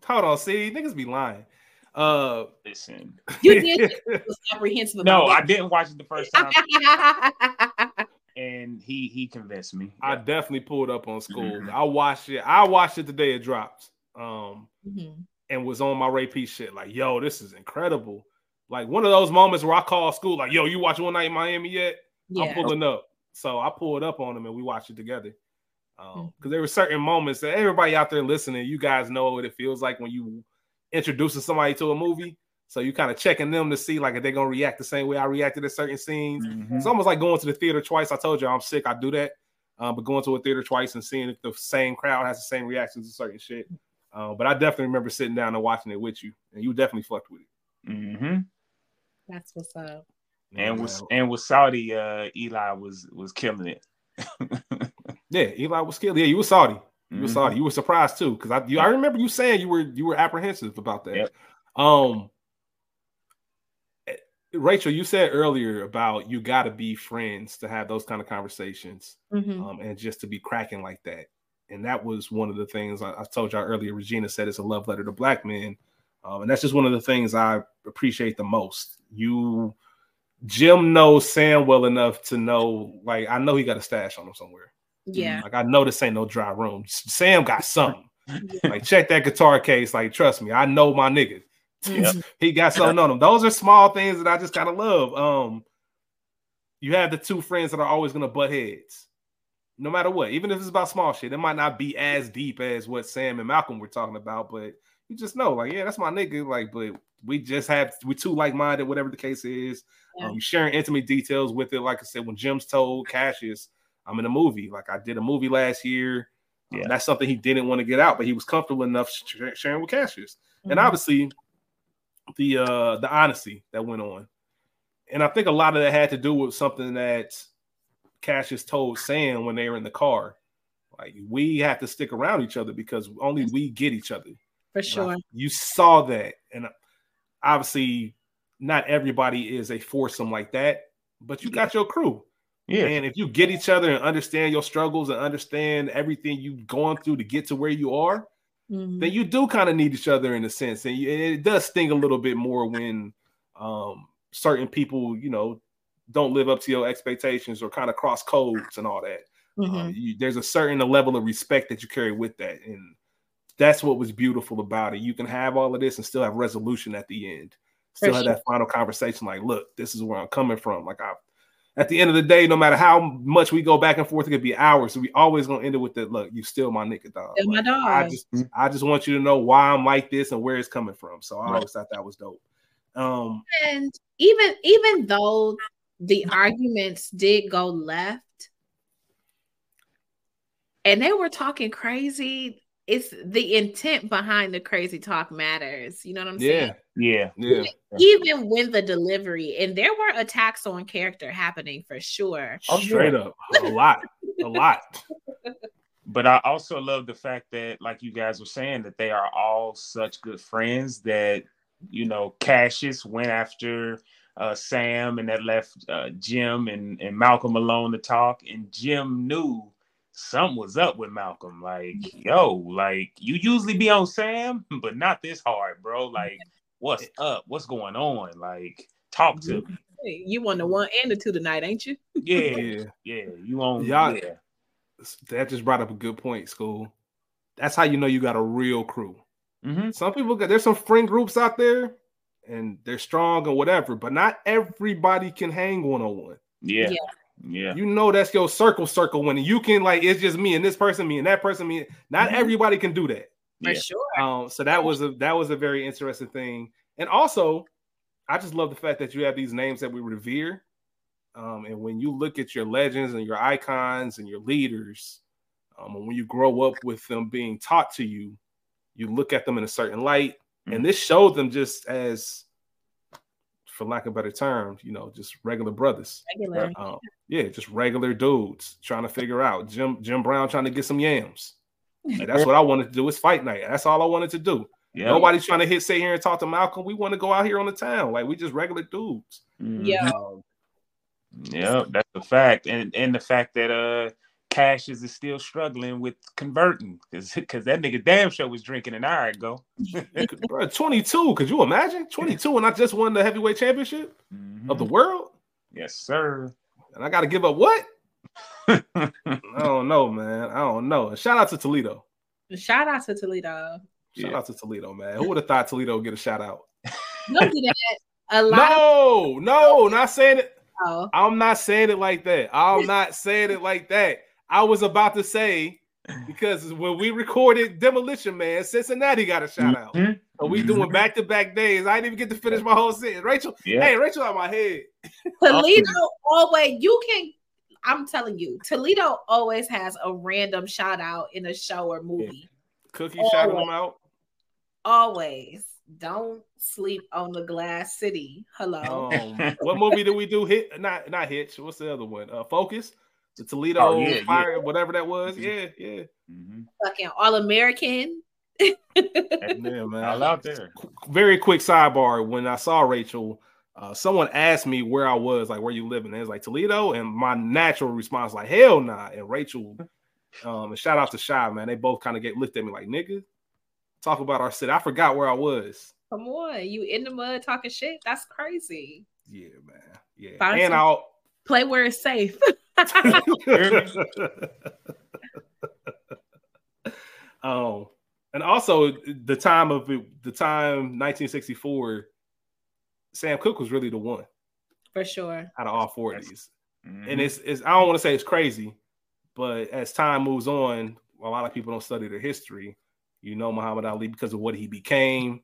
Hold on, see, niggas be lying. Uh, listen. You did was apprehensive No, I didn't watch it the first time, it. and he he convinced me. I definitely pulled up on school. Mhm. I watched it. I watched it the day it dropped. Um, Mhm. and was on my Ray P shit. Like, yo, this is incredible. Like one of those moments where I call school, like, yo, you watch One Night in Miami yet? I'm pulling up. So I pulled up on them and we watched it together. Um, Mhm. because there were certain moments that everybody out there listening, you guys know what it feels like when you introducing somebody to a movie. So you kind of checking them to see like if they're gonna react the same way I reacted to certain scenes. Mhm. It's almost like going to the theater twice. I told you I'm sick. I do that. Um, but going to a theater twice and seeing if the same crowd has the same reactions to certain shit. Uh, but I definitely remember sitting down and watching it with you, and you definitely fucked with it. Mhm. That's what's up. And Yeah, with and with Saudi, uh, Eli was was killing it. yeah, Eli was killing. Yeah, you were Saudi. You were Mhm. Saudi. You were surprised too, because I you, I remember you saying you were you were apprehensive about that. Yep. Um, Rachel, you said earlier about you got to be friends to have those kind of conversations, Mhm. um, and just to be cracking like that. And that was one of the things I, I told y'all earlier. Regina said it's a love letter to black men, um, and that's just one of the things I appreciate the most. You, Jim knows Sam well enough to know, like, I know he got a stash on him somewhere. Yeah. Like, I know this ain't no dry room. Sam got something. like, check that guitar case. Like, trust me, I know my nigga. He got something on him. Those are small things that I just kind of love. Um, you have the two friends that are always gonna butt heads, no matter what. Even if it's about small shit, it might not be as deep as what Sam and Malcolm were talking about, but you just know, like, yeah, that's my nigga. Like, but we just have we two like minded, whatever the case is. Yeah. Um, sharing intimate details with it. Like I said, when Jim's told Cassius, I'm in a movie. Like I did a movie last year. Um, Yeah. that's something he didn't want to get out, but he was comfortable enough sh- sharing with Cassius. And Mhm. obviously, the uh the honesty that went on, and I think a lot of that had to do with something that Cassius told Sam when they were in the car. Like we have to stick around each other because only we get each other. for sure. Like, you saw that, and obviously, not everybody is a foursome like that, but you got your crew. Yeah. And if you get each other and understand your struggles and understand everything you've gone through to get to where you are, Mhm. then you do kind of need each other in a sense. And, it does sting a little bit more when um, certain people, you know, don't live up to your expectations or kind of cross codes and all that. Mhm. Um, you, there's a certain level of respect that you carry with that. And that's what was beautiful about it. You can have all of this and still have resolution at the end. Still have that final conversation like, look, this is where I'm coming from. Like, I, at the end of the day, no matter how much we go back and forth, it could be hours. So we always gonna end it with that. Look, you still my nigga, dog. Still my dog. I just, I just want you to know why I'm like this and where it's coming from. So I Right. always thought that was dope. Um, and even even though the arguments did go left and they were talking crazy it's the intent behind the crazy talk matters you know what i'm saying yeah, Yeah. yeah, even with the delivery and there were attacks on character happening for sure Oh, straight yeah. up, a lot, a lot. But I also love the fact that, like you guys were saying, that they are all such good friends that you know Cassius went after uh, Sam, and that left uh, Jim and, and Malcolm alone to talk. And Jim knew something was up with Malcolm. Like, yo, like you usually be on Sam, but not this hard, bro. Like, what's up? What's going on? Like, talk to me. You won the one and the two tonight ain't you Yeah, Yeah, yeah. You on? Y'all- yeah. that just brought up a good point, school. That's how you know you got a real crew. Mm-hmm. Some people got there's some friend groups out there and they're strong or whatever, but not everybody can hang one on one. Yeah. Yeah. Yeah. You know that's your circle circle when you can like it's just me and this person, me and that person, me. Not Mhm. everybody can do that. for Yeah. sure Um, so that was a that was a very interesting thing. And also, I just love the fact that you have these names that we revere. Um, and when you look at your legends and your icons and your leaders, um, and when you grow up with them being taught to you, you look at them in a certain light. Mhm. And this showed them just as, for lack of better term, you know, just regular brothers. regular Um, yeah, just regular dudes trying to figure out Jim Jim Brown trying to get some yams. Like, that's what I wanted to do. It's fight night. That's all I wanted to do. Yeah. Nobody's trying to hit sit here and talk to Malcolm. We want to go out here on the town. Like we just regular dudes. Yeah. Um, Yeah, that's a fact, and and the fact that uh Cassius is still struggling with converting because because that nigga damn sure was drinking an hour ago. bro, 22. Could you imagine? 22 and I just won the heavyweight championship mm-hmm. of the world. yes, sir. And I gotta give up what? I don't know, man. I don't know. Shout out to Toledo. shout out to toledo Shout Yeah. out to Toledo, man. Who would have thought Toledo would get a shout out? don't do that a lot of No, no, not saying it. oh, I'm not saying it like that. I'm not saying it like that. I was about to say because when we recorded Demolition Man, Cincinnati got a shout out. Mhm. So we doing back to back days. I didn't even get to finish my whole sentence. Rachel, Yeah. hey, Rachel out my head. Toledo always you can I'm telling you, Toledo always has a random shout out in a show or movie. Cookie Oh, shouting them out. Always. Don't sleep on the glass city. Hello. Um, what movie did we do? Hit not not Hitch. What's the other one? Uh, Focus. The Toledo Oh, yeah, yeah. Whatever that was. Yeah, yeah. Mhm. Fucking all American. Yeah, man. All out there. very quick sidebar when I saw Rachel, uh, someone asked me where I was, like where you living. And it's like Toledo, and my natural response like hell nah. And Rachel, um, and shout out to Shy man, they both kind of get looked at me like nigga, talk about our city. I forgot where I was. Come on, you in the mud talking shit? That's crazy. Yeah, man. Yeah, Find and I'll. Play where it's safe. um, and also the time of it, the time 1964, Sam Cooke was really the one For sure. out of all four of That's- these. Mhm. And it's, it's I don't want to say it's crazy, but as time moves on, a lot of people don't study their history. You know Muhammad Ali because of what he became.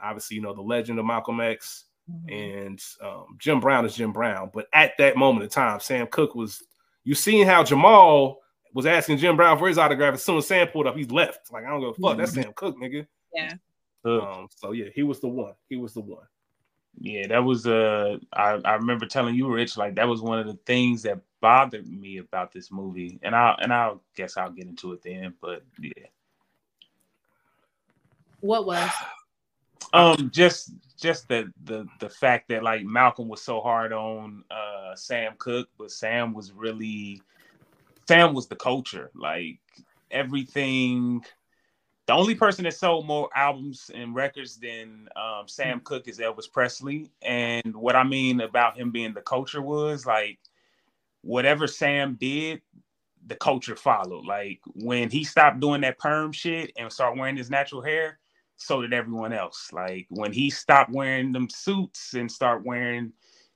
Obviously, you know the legend of Malcolm X and um, Jim Brown is Jim Brown. But at that moment in time, Sam Cooke was. You seen how Jamal was asking Jim Brown for his autograph. As soon as Sam pulled up, he left. Like I don't give a fuck. That's Sam Cooke, nigga. Look, Um, so yeah, he was the one. He was the one. Yeah, that was uh I, I remember telling you, Rich, like that was one of the things that bothered me about this movie. And I'll and I guess I'll get into it then, but yeah. What was? Um just just the the the fact that like Malcolm was so hard on uh Sam Cooke, but Sam was really Sam was the culture. Like everything the only person that sold more albums and records than um, Sam Cooke is Elvis Presley. And what I mean about him being the culture was like whatever Sam did, the culture followed. Like when he stopped doing that perm shit and started wearing his natural hair, so did everyone else. Like when he stopped wearing them suits and start wearing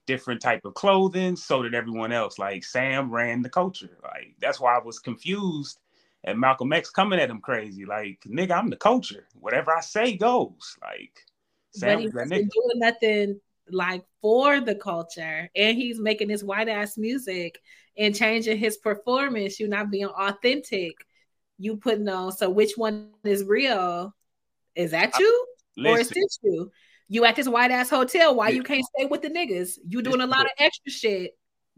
different type of clothing, so did everyone else. Like Sam ran the culture. Like that's why I was confused at Malcolm X coming at him crazy. Like nigga, I'm the culture. Whatever I say goes. Like but Sam he was that nigga. doing nothing like for the culture, and he's making this white ass music and changing his performance. You're not being authentic. You putting on. So which one is real? Is that you or is Listen, this you? You at this white ass hotel? Why Yeah. you can't stay with the niggas? You doing a lot of extra shit.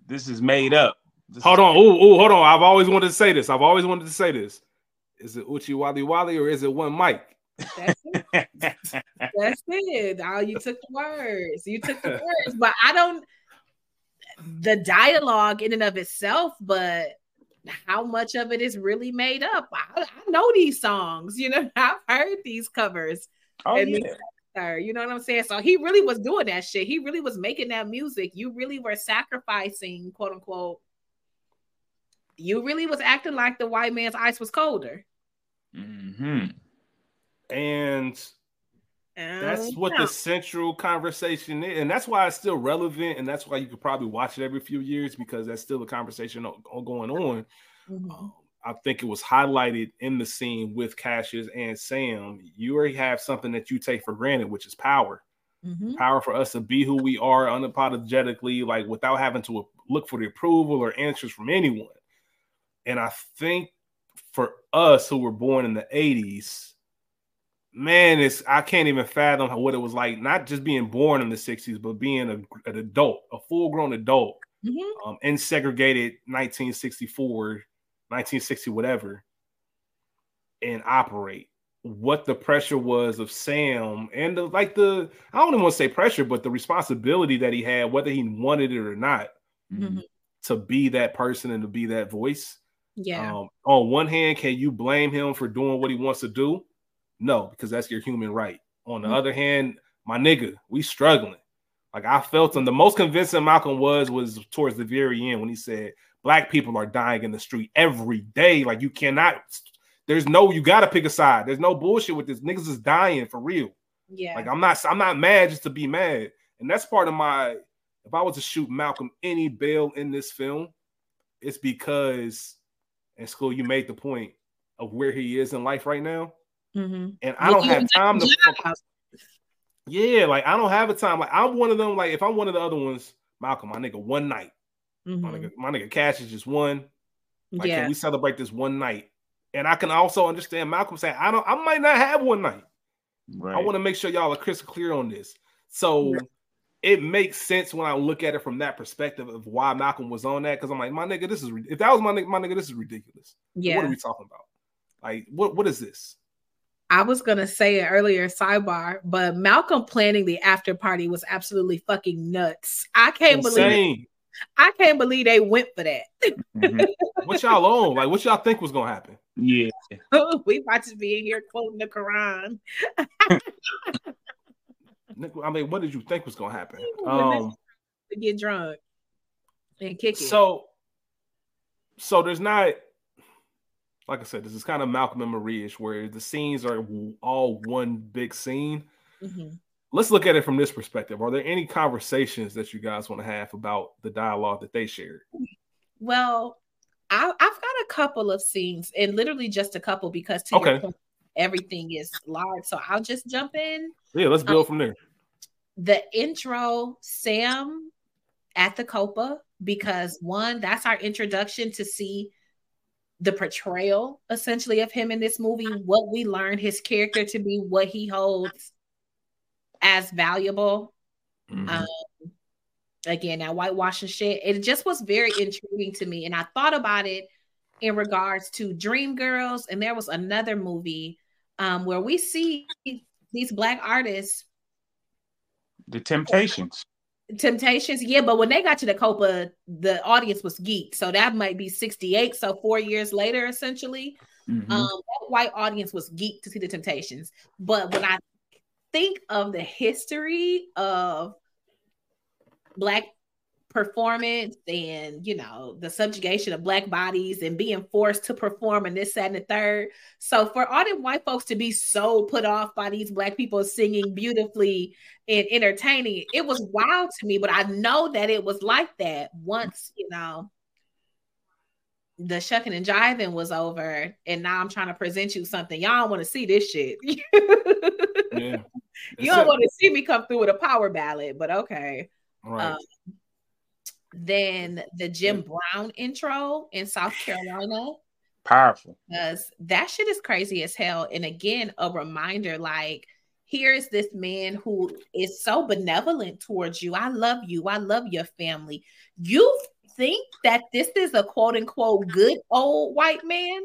this is made up. This Hold on. Ooh, ooh, hold on. I've always wanted to say this. I've always wanted to say this. Is it Uchi Wally Wally or is it one Mike? That's it. That's it. Oh, you took the words. You took the words, but I don't. The dialogue in and of itself, but how much of it is really made up? I, I know these songs. You know, I've heard these covers. oh And yeah. You know what I'm saying? So he really was doing that shit. He really was making that music. You really were sacrificing, quote unquote. You really was acting like the white man's ice was colder. hmm And that's what the central conversation is. And that's why it's still relevant. And that's why you could probably watch it every few years because that's still a conversation going on. Mhm. Um, I think it was highlighted in the scene with Cassius and Sam. You already have something that you take for granted, which is power. Mhm. Power for us to be who we are unapologetically, like without having to look for the approval or answers from anyone. And I think for us who were born in the 80s, man, it's I can't even fathom what it was like, not just being born in the 60s, but being a, an adult, a full-grown adult Mhm. um, in segregated 1964, 1960, whatever, and operate. What the pressure was of Sam and the, like the I don't even want to say pressure, but the responsibility that he had, whether he wanted it or not, Mhm. to be that person and to be that voice. Yeah. Um, on one hand, can you blame him for doing what he wants to do? No, because that's your human right. On the Mhm. other hand, my nigga, we struggling. Like I felt him. The most convincing Malcolm was was towards the very end when he said, "Black people are dying in the street every day. Like you cannot. There's no. You got to pick a side. There's no bullshit with this. Niggas is dying for real. yeah. Like I'm not. I'm not mad just to be mad. And that's part of my. If I was to shoot Malcolm any bail in this film, it's because in school you made the point of where he is in life right now, Mhm. and I don't have time to. your fuck- job. yeah, like I don't have a time. Like I'm one of them. Like if I'm one of the other ones, Malcolm, my nigga, one night. My Mhm. nigga, my nigga, Cassius just one. Like, yeah. can we celebrate this one night? And I can also understand Malcolm saying, I don't, I might not have one night. Right. I want to make sure y'all are crystal clear on this. So it makes sense when I look at it from that perspective of why Malcolm was on that. Because I'm like, my nigga, this is if that was my nigga, my nigga, this is ridiculous. Yeah. What are we talking about? Like, what what is this? I was gonna say it earlier, sidebar, but Malcolm planning the after party was absolutely fucking nuts. I can't believe Insane. I can't believe they went for that. Mhm. What y'all on? Like, what y'all think was gonna happen? Yeah. we about to be in here quoting the Quran. I mean, what did you think was gonna happen? Um, to get drunk and kick it. so, so there's not, like I said, this is kind of Malcolm and Marie-ish, where the scenes are all one big scene. Mhm. Let's look at it from this perspective. Are there any conversations that you guys want to have about the dialogue that they shared? well, I, I've got a couple of scenes, and literally just a couple because to Okay. point, everything is large. So I'll just jump in. Yeah, let's build from there. the intro Sam at the Copa because one, that's our introduction to see the portrayal essentially of him in this movie, what we learned his character to be, what he holds as valuable. Mhm. Um, again, that whitewashing shit, it just was very intriguing to me. And I thought about it in regards to Dreamgirls, and there was another movie um, where we see these black artists The Temptations. Temptations, yeah, but when they got to the Copa, the audience was geeked. So that might be 68. So four years later, essentially, Mhm. um, that white audience was geeked to see the Temptations. But when I think of the history of black performance and you know the subjugation of black bodies and being forced to perform and this, that, and the third. So for all the white folks to be so put off by these black people singing beautifully and entertaining, it was wild to me. But I know that it was like that once, you know, the shucking and jiving was over, and now I'm trying to present you something. Y'all want to see this shit. Yeah. you don't want to see me come through with a power ballad, but okay. right. Um, then the Jim Brown intro in South Carolina, Powerful. because that shit is crazy as hell. And again, a reminder like, here is this man who is so benevolent towards you. I love you. I love your family. You think that this is a quote unquote good old white man?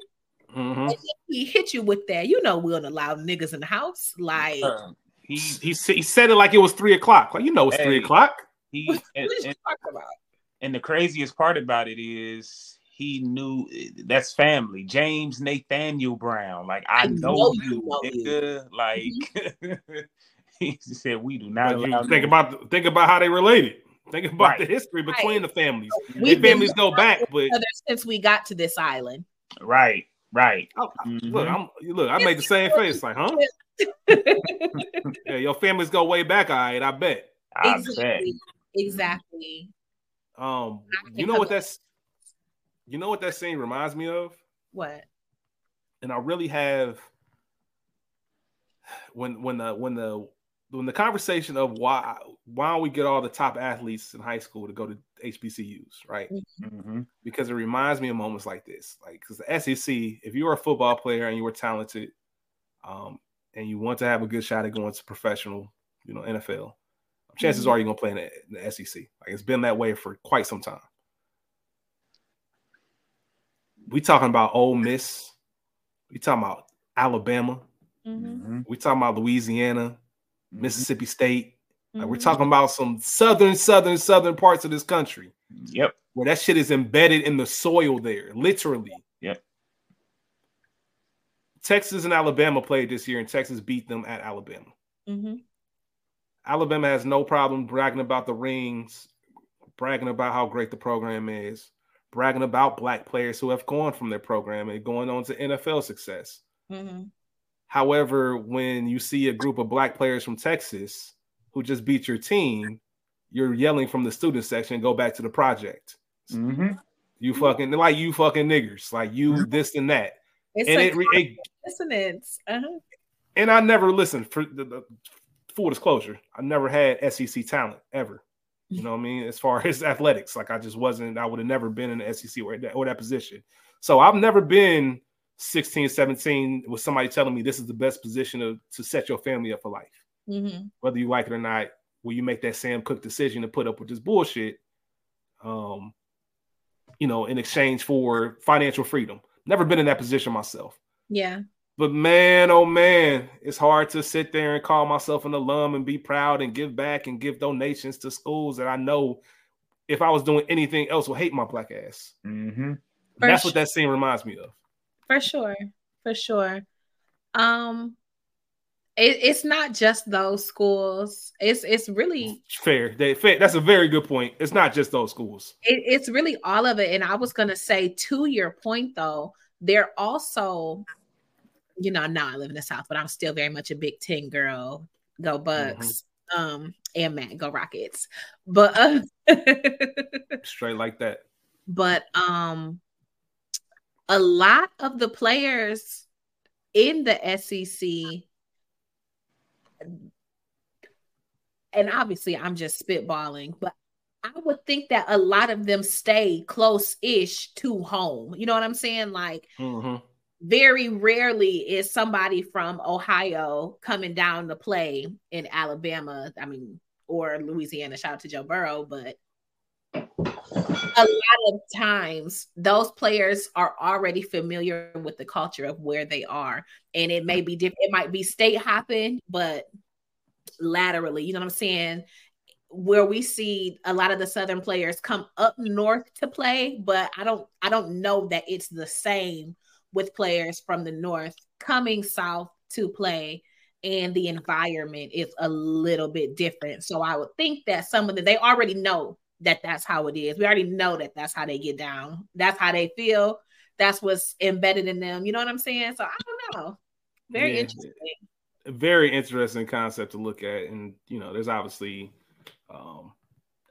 Mhm. He hit you with that. You know, we don't allow niggas in the house. Like, Uh, he He, he said it like it was three o'clock. Like you know, it's three o'clock. he what and, and, talking about? And the craziest part about it is he knew that's family. James Nathaniel Brown. Like I, I know, know you, you know you. nigga. Like he said, we do not But you think niggas- about think about how they related. Think about Right. the history between the families. We've Their been families go back, but since we got to this island. right, right. oh, Mhm. look, I'm look. I made the same face. Like, huh? Yeah, your families go way back. All right, I bet. I bet. exactly. Exactly. Um, you know what that's, you know what that scene reminds me of, What? and I really have when when the when the when the conversation of why why don't we get all the top athletes in high school to go to HBCUs, right? Mhm. because it reminds me of moments like this. Like, because the SEC, if you were a football player and you were talented, um, and you want to have a good shot at going to professional, you know, NFL, chances Mhm. are you're gonna play in the, in the SEC. Like, it's been that way for quite some time. We talking about Ole Miss. We talking about Alabama. Mm-hmm. Mhm. We talking about Louisiana, Mhm. Mississippi State. Like, we're Mhm. talking about some southern, southern, southern parts of this country Yep. where that shit is embedded in the soil there, literally. Yep. Texas and Alabama played this year, and Texas beat them at Alabama. Mhm. Alabama has no problem bragging about the rings, bragging about how great the program is, bragging about black players who have gone from their program and going on to NFL success. Mhm. However, when you see a group of black players from Texas who just beat your team, you're yelling from the student section, go back to the project. Mhm. You fucking like you fucking niggers, like you this and that. It's and a it, it dissonance. Uh-huh. and I never listened for the, the full disclosure. I never had SEC talent ever. You know what I mean? As far as athletics, like I just wasn't, I would have never been in the SEC or that, or that position. So I've never been 16, 17 with somebody telling me this is the best position to, to set your family up for life. Mhm. Whether you like it or not, will you make that Sam Cooke decision to put up with this bullshit? Um, you know, in exchange for financial freedom. Never been in that position myself. Yeah. But man, oh man, it's hard to sit there and call myself an alum and be proud and give back and give donations to schools that I know if I was doing anything else would hate my black ass. Mm-hmm. That's what that scene reminds me of. For sure. For sure. Um it, it's not just those schools. It's it's really fair. They, fair. That's a very good point. It's not just those schools. It, it's really all of it. And I was gonna say to your point though, they're also you know, now I live in the South, but I'm still very much a Big Ten girl. Go Bucks. Mm-hmm. Um, and Matt, go Rockets. But uh, straight like that. But um a lot of the players in the SEC and obviously I'm just spitballing, but I would think that a lot of them stay close-ish to home. You know what I'm saying? Like mm-hmm very rarely is somebody from Ohio coming down to play in Alabama. I mean, or Louisiana. Shout out to Joe Burrow, but a lot of times those players are already familiar with the culture of where they are, and it may be different. It might be state hopping, but laterally, you know what I'm saying? Where we see a lot of the southern players come up north to play, but I don't, I don't know that it's the same with players from the north coming south to play and the environment is a little bit different. So i would think that some of them they already know that that's how it is. We already know that that's how they get down. That's how they feel. That's what's embedded in them. You know what i'm saying? So i don't know. Very yeah. interesting. Very interesting concept to look at. And you know there's obviously um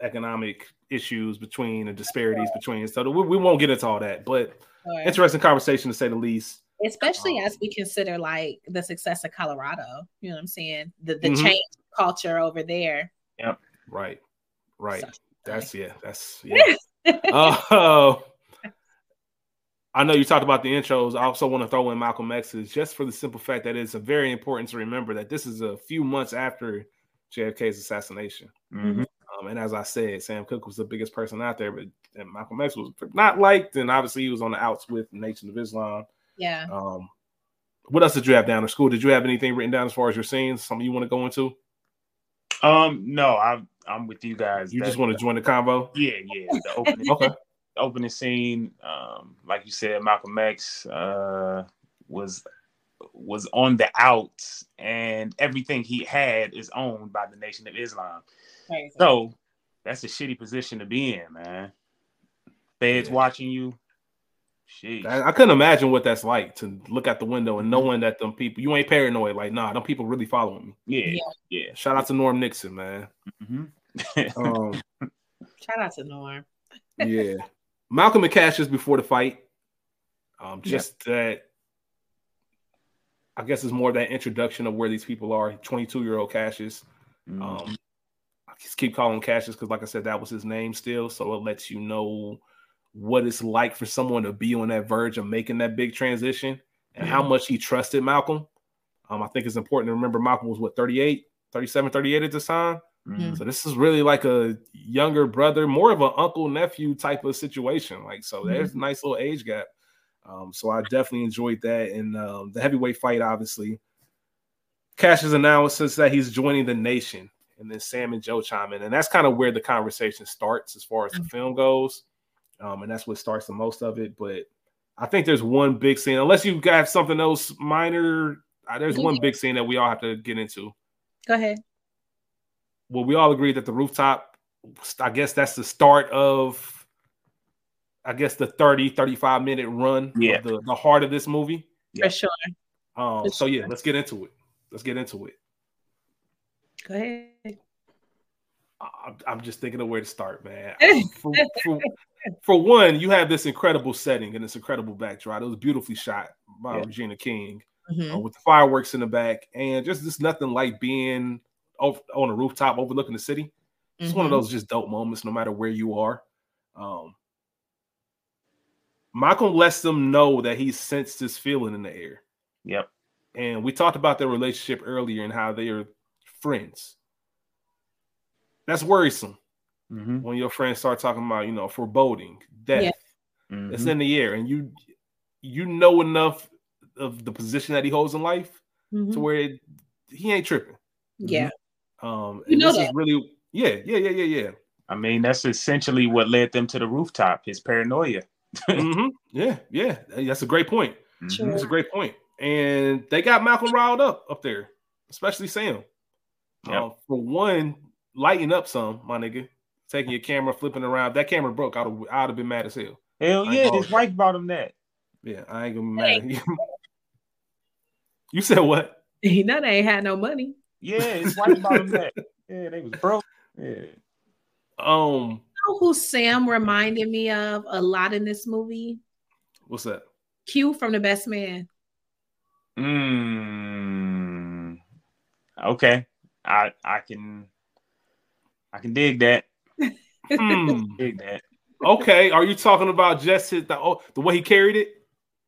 economic issues between and disparities between. So we, we won't get into all that. But sure. interesting conversation to say the least. Especially um, as we consider like the success of Colorado. You know what I'm saying? The the mm-hmm. change culture over there. Yep. Right. Right. So, that's yeah. That's yeah. uh, I know you talked about the intros. I also want to throw in Malcolm X's just for the simple fact that it's very important to remember that this is a few months after JFK's assassination. Mm-hmm. Um, and as I said, Sam Cooke was the biggest person out there, but Malcolm X was not liked, and obviously he was on the outs with Nation of Islam. Yeah. Um, what else did you have down in school? Did you have anything written down as far as your scenes? Something you want to go into? Um, no, I'm I'm with you guys. You that, just want to join the convo? Yeah, yeah. The opening, okay. Opening scene, um, like you said, Malcolm X uh, was was on the outs, and everything he had is owned by the Nation of Islam. Crazy. So that's a shitty position to be in, man. Feds yeah. watching you. Sheesh. I, I, couldn't imagine what that's like to look out the window and knowing that them people you ain't paranoid. Like, nah, them people really following me. Yeah, yeah. Shout out to Norm Nixon, man. Mm-hmm. um, Shout out to Norm. yeah, Malcolm and Cassius before the fight. Um, just yep. that. I guess it's more that introduction of where these people are. Twenty-two year old Cassius. Mm-hmm. Um, just keep calling Cassius because, like I said, that was his name still. So it lets you know what it's like for someone to be on that verge of making that big transition and how much he trusted Malcolm. Um, I think it's important to remember Malcolm was what 38, 37, 38 at this time. Mm-hmm. So this is really like a younger brother, more of an uncle nephew type of situation. Like so, there's mm-hmm. a nice little age gap. Um, so I definitely enjoyed that. And um, the heavyweight fight, obviously, Cassius announced that he's joining the nation and then Sam and Joe chime in, and that's kind of where the conversation starts as far as the mm-hmm. film goes, um, and that's what starts the most of it. But I think there's one big scene, unless you got something else minor. Uh, there's one big scene that we all have to get into. Go ahead. Well, we all agree that the rooftop. I guess that's the start of. I guess the 30, 35 minute run yeah. the, the heart of this movie. For sure. Um, For so yeah, let's get into it. Let's get into it. Go ahead. I'm just thinking of where to start, man. For, for, for, one, you have this incredible setting and this incredible backdrop. It was beautifully shot by yeah. Regina King mm-hmm. uh, with the fireworks in the back, and just just nothing like being off, on a rooftop overlooking the city. It's mm-hmm. one of mm-hmm. those just dope moments, no matter where you are. Um, Malcolm lets them know that he sensed this feeling in the air. Yep. And we talked about their relationship earlier and how they are friends. That's worrisome mm-hmm. when your friends start talking about, you know, foreboding, death. Yeah. Mm-hmm. It's in the air, and you you know enough of the position that he holds in life Mhm. to where it, he ain't tripping. Yeah. Um, You and know this is that. really, yeah, yeah, yeah, yeah, yeah. I mean, that's essentially what led them to the rooftop. His paranoia. hmm Yeah, yeah. That's a great point. Sure. That's a great point. And they got Malcolm riled up up there, especially Sam. Yep. Uh, for one, lighting up some, my nigga. Taking your camera, flipping around. If that camera broke, I'd have, I'd have been mad as hell. Hell yeah, know. his wife bought him that. Yeah, I ain't gonna be mad. at you. you said what? He know they ain't had no money. Yeah, his wife bought him that. Yeah, they was broke. Yeah. Um, You know who Sam reminded me of a lot in this movie? what's that? Q from The Best Man. Mm, okay. I I can I can dig that. Hmm. Dig that. Okay, are you talking about just his, the oh, the way he carried it?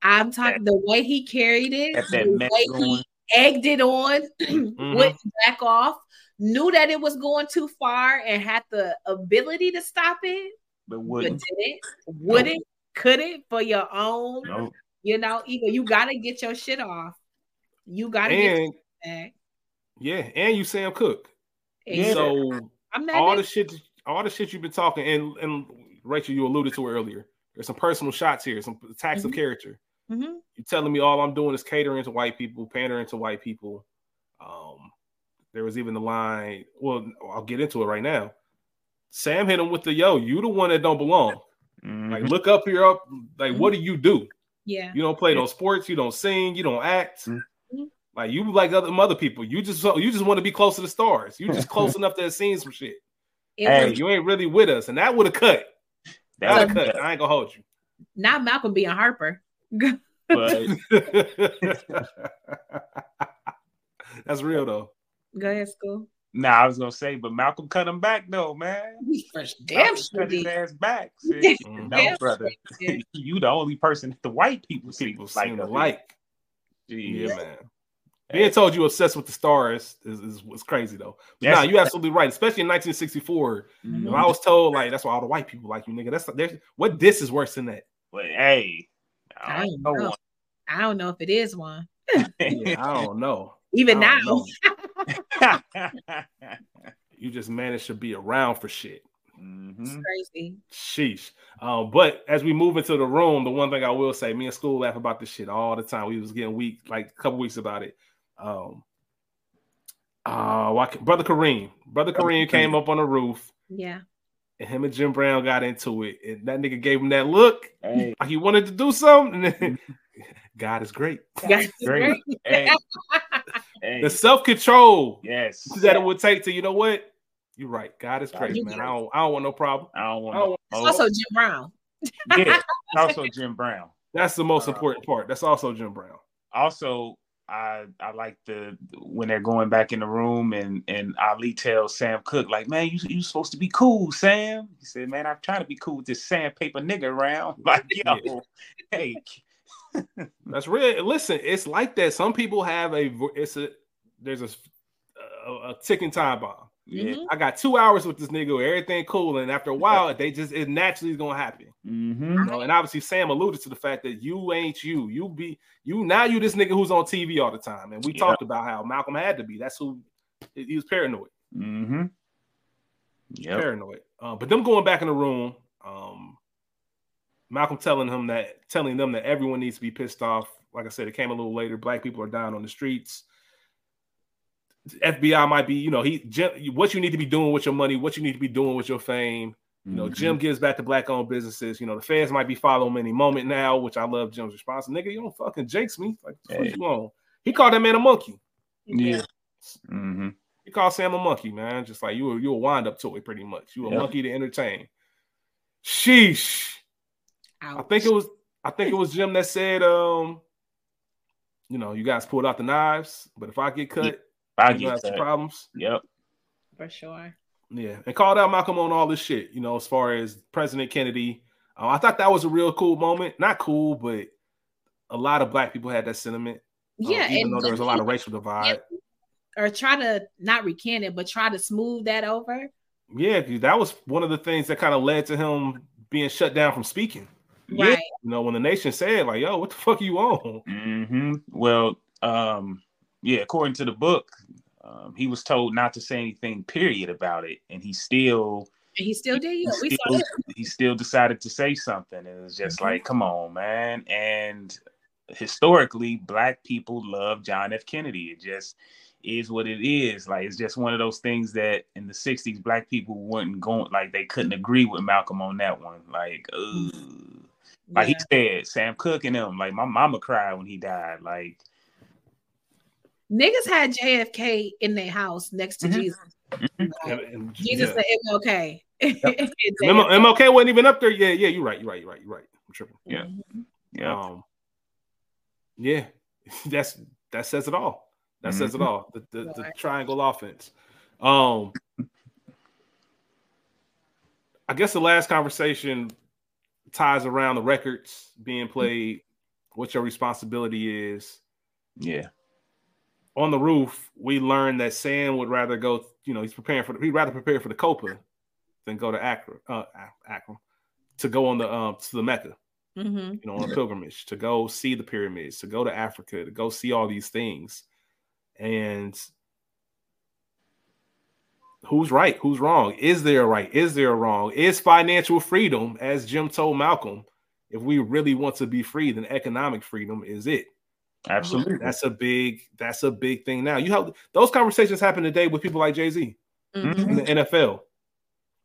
I'm talking the way he carried it, Got that the mess way going. he egged it on, Mm-hmm. went back off, knew that it was going too far, and had the ability to stop it, But but wouldn't. didn't, wouldn't, couldn't for your own. No. You know, either you gotta get your shit off. You gotta get And your back. yeah, and you Sam Cooke. And So I'm not all the shit, all the shit you've been talking, and and Rachel, you alluded to earlier. There's some personal shots here, some attacks of Mhm. character. Mhm. You're telling me all I'm doing is catering to white people, pandering to white people. Um, there was even the line. Well, I'll get into it right now. Sam hit him with the yo. You the one that don't belong. Mhm. Like look up here up. Like what do you do? yeah. You don't play no sports. You don't sing. You don't act. Like you like other other people. You just you just want to be close to the stars. You just close enough to have seen some shit. Hey. was You ain't really with us, and that would have cut. That That would have cut. I ain't gonna hold you. not Malcolm being Harper. but That's real though. Go ahead, school. nah, I was gonna say, but Malcolm cut him back though, man. Damn sure cut his ass back. Said, Mhm. no, brother, you the only person the white people see People like seem up alike. Yeah, man. Being told you obsessed with the stars is, is, is crazy though. But Yes. nah, you absolutely right. Especially in 1964, Mhm. if I was told like that's why all the white people like you, nigga. That's there's what this is worse than that. But hey, I I don't don't know. know I don't know if it is one. Yeah, I don't know. Even now. don't know. You just managed to be around for shit. Mhm. It's crazy. Sheesh. Um, but as we move into the room, the one thing I will say, me and school laugh about this shit all the time. We was getting weak, like a couple weeks about it. Um, uh, why, brother Kareem, brother Kareem came up on the roof, Yeah. and him and Jim Brown got into it, and that nigga gave him that look, Hey, like he wanted to do something. And then, God is great. Guys, great. hey, hey. The self control yes. that it would take to, you know what? You're right. God is great, man. great. I don't, I don't want no problem. I don't I want. don't want- It's Oh, also Jim Brown. yeah. Also Jim Brown. That's the most Uh, important part. That's also Jim Brown. Also, I I like the when they're going back in the room and and Ali tells Sam Cooke like, man, you you supposed to be cool, Sam. He said, man, I'm trying to be cool with this sandpaper nigga around. Like, yo, Yeah. hey, That's real. Listen, it's like that. Some people have a it's a there's a a, a ticking time bomb. Yeah, Mhm. I got two hours with this nigga, everything cool, and after a while, they just it naturally is gonna happen. mm-hmm. You know? And obviously, Sam alluded to the fact that you ain't you. You be you now. You this nigga who's on TV all the time, and we Yeah. talked about how Malcolm had to be. That's who he was paranoid. Mm-hmm. Yep. paranoid. Uh, but them going back in the room, um, Malcolm telling him that, telling them that everyone needs to be pissed off. Like I said, it came a little later. Black people are dying on the streets. FBI might be, you know, he Jim, what you need to be doing with your money, what you need to be doing with your fame. You know, Mhm. Jim gives back to black-owned businesses. You know, the fans might be following him any moment now, which I love Jim's response. Nigga, you don't fucking jinx me. Like, what you on? He called that man a monkey. Yeah. Mm-hmm. He called Sam a monkey, man. Just like you, were you a wind up toy, pretty much. You a Yep. monkey to entertain. Sheesh. I think it was. I think it was Jim that said, um, you know, you guys pulled out the knives, but if I get cut, I get have that. problems. Yep. for sure. Yeah, and called out Malcolm on all this shit. You know, as far as President Kennedy, uh, I thought that was a real cool moment. Not cool, but a lot of black people had that sentiment. uh, Yeah, even and though there was a lot of racial divide. or try to not recant it, but try to smooth that over. Yeah, that was one of the things that kind of led to him being shut down from speaking. Right. You know, when the nation said, like, yo, what the fuck are you on? hmm Well, um, yeah, according to the book, um, he was told not to say anything, period, about it, and he still And he still did. he Yeah, we saw still, he still decided to say something. And it was just Mhm. like, come on, man. And historically, black people love John F. Kennedy. It just is what it is. Like it's just one of those things that in the 60s, black people weren't going like they couldn't agree with Malcolm on that one. Like, ugh. like Yeah. he said, Sam Cooke and them, like my mama cried when he died. Like Niggas had JFK in their house next to Mhm. Jesus. And, and- Jesus yeah. said MLK. M- MLK wasn't even up there. Yeah, yeah, you're right. You're right. You're right. You're right. I'm tripping. Yeah. Mhm. yeah. Um, yeah, that's that says it all. That says it Mhm. all. The, the, the triangle offense. Um, I guess the last conversation ties around the records being played, what your responsibility is. Yeah. On the roof, we learned that Sam would rather go. You know, he's preparing for. The, He'd rather prepare for the Copa than go to Accra, uh, Ac- Accra, to go on the um to the Mecca. Mhm. you know, on a pilgrimage to go see the pyramids, to go to Africa, to go see all these things. And who's right? Who's wrong? Is there a right? Is there a wrong? Is financial freedom, as Jim told Malcolm, if we really want to be free, then economic freedom is it. Absolutely. That's a big, that's a big thing now. You have those conversations happen today with people like Jay-Z Mhm. in the NFL.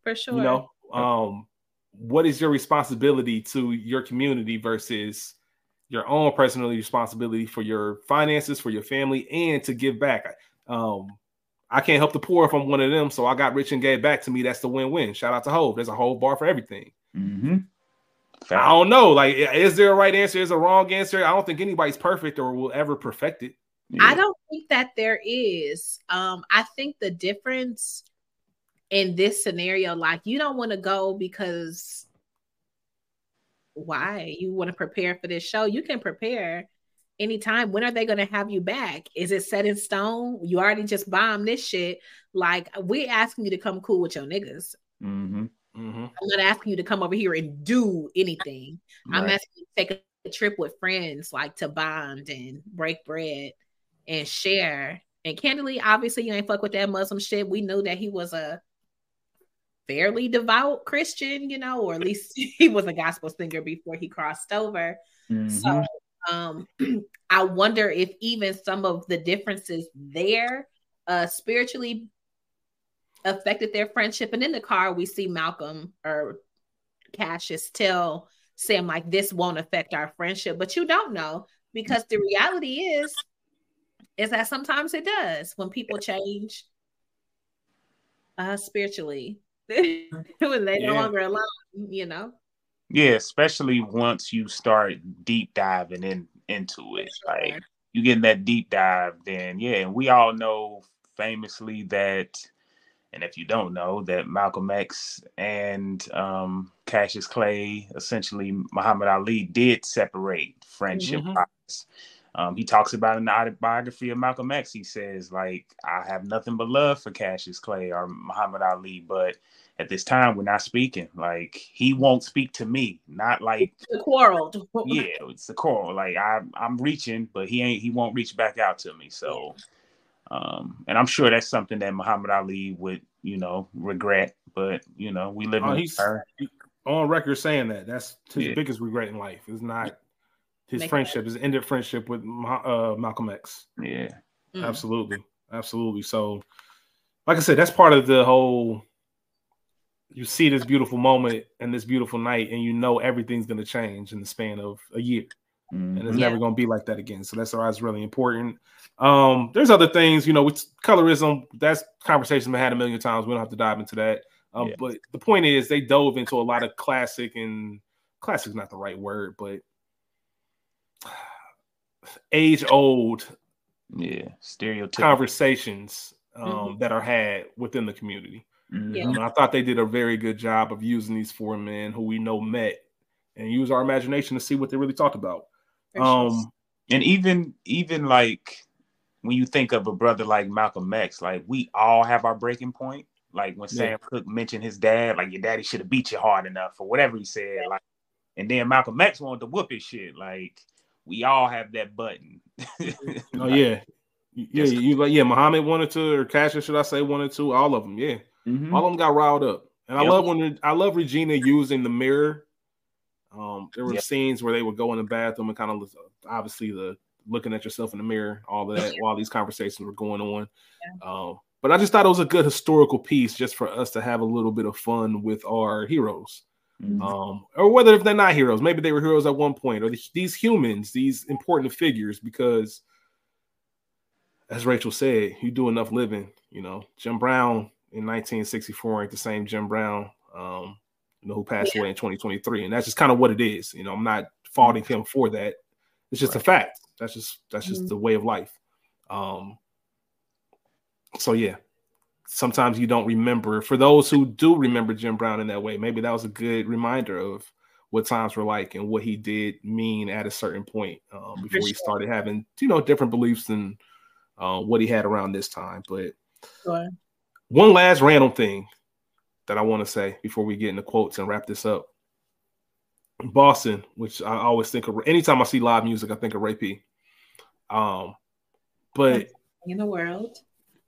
For sure. You know, um, what is your responsibility to your community versus your own personal responsibility for your finances, for your family, and to give back? Um, I can't help the poor if I'm one of them, so I got rich and gave back to me. That's the win-win. Shout out to Hove. There's a whole bar for everything. Mm-hmm. I don't know. Like, is there a right answer? Is a wrong answer? I don't think anybody's perfect or will ever perfect it. I don't think that there is. Um, I think the difference in this scenario, like you don't want to go because why? You want to prepare for this show. You can prepare anytime. When are they going to have you back? Is it set in stone? You already just bombed this shit. Like we're asking you to come cool with your niggas. Mm-hmm. Mm-hmm. I'm not asking you to come over here and do anything. I'm asking you to take a, trip with friends, like to bond and break bread and share. And candidly, obviously, you ain't fuck with that Muslim shit. We knew that he was a fairly devout Christian, you know, or at least he was a gospel singer before he crossed over. Mhm. So um I wonder if even some of the differences there uh spiritually affected their friendship. And in the car, we see Malcolm or Cassius tell Sam, like, this won't affect our friendship. But you don't know because the reality is is that sometimes it does when people change uh spiritually when they no longer alone, you know Yeah, especially once you start deep diving in into it. Like you get in that deep dive, then yeah, and we all know famously that, and if you don't know, that Malcolm X and um, Cassius Clay, essentially Muhammad Ali, did separate friendship Mhm. Um, he talks about in the autobiography of Malcolm X. He says, like, I have nothing but love for Cassius Clay or Muhammad Ali, but at this time we're not speaking. Like, he won't speak to me. Not like the quarrel. yeah, it's the quarrel. Like I, I'm reaching, but he ain't. He won't reach back out to me. So, um, and I'm sure that's something that Muhammad Ali would, you know, regret. But you know, we live Oh, in he's her. on record saying that. That's his Yeah. biggest regret in life. Is not his Make friendship, his ended friendship with uh, Malcolm X. Yeah, Mm. Absolutely, absolutely. So, like I said, that's part of the whole. You see this beautiful moment and this beautiful night, and you know everything's going to change in the span of a year, and it's. Yeah. never going to be like that again. So that's why it's really important. Um, there's other things, you know, with colorism. That's conversation been had a million times. We don't have to dive into that. Um, Yeah. But the point is, they dove into a lot of classic and classic is not the right word, but age old yeah, stereotypical. conversations um, Mhm. that are had within the community. Mhm. Yeah. Um, I thought they did a very good job of using these four men who we know met and use our imagination to see what they really talked about. For sure. Um, And even even like when you think of a brother like Malcolm X, like we all have our breaking point. Like when Yeah. Sam Cooke mentioned his dad, like your daddy should have beat you hard enough or whatever he said. Like And then Malcolm X wanted to whoop his shit. Like we all have that button. oh yeah, yeah, you like yeah. Muhammad wanted to, or Cassius, should I say, wanted to. All of them, yeah. Mm-hmm. All of them got riled up, and yep. I love when I love Regina using the mirror. Um, there were scenes where they would go in the bathroom and kind of obviously the looking at yourself in the mirror, all that while these conversations were going on. Yeah. Um, but I just thought it was a good historical piece just for us to have a little bit of fun with our heroes. Mm-hmm. Um, or whether if they're not heroes, maybe they were heroes at one point, or these humans, these important figures, because as Rachel said, you do enough living. You know, Jim Brown in 1964 ain't the same Jim Brown, um, you know, who passed yeah. away in 2023, and that's just kind of what it is. You know, I'm not faulting him for that. It's just right. a fact. That's just that's just mm-hmm. the way of life. Um, so yeah, sometimes you don't remember. For those who do remember Jim Brown in that way, maybe that was a good reminder of what times were like and what he did mean at a certain point um, before sure. he started having you know different beliefs than uh, what he had around this time. But sure. one last random thing that I want to say before we get into quotes and wrap this up. Boston, which I always think of anytime I see live music, I think of Ray P. Um, but in the world,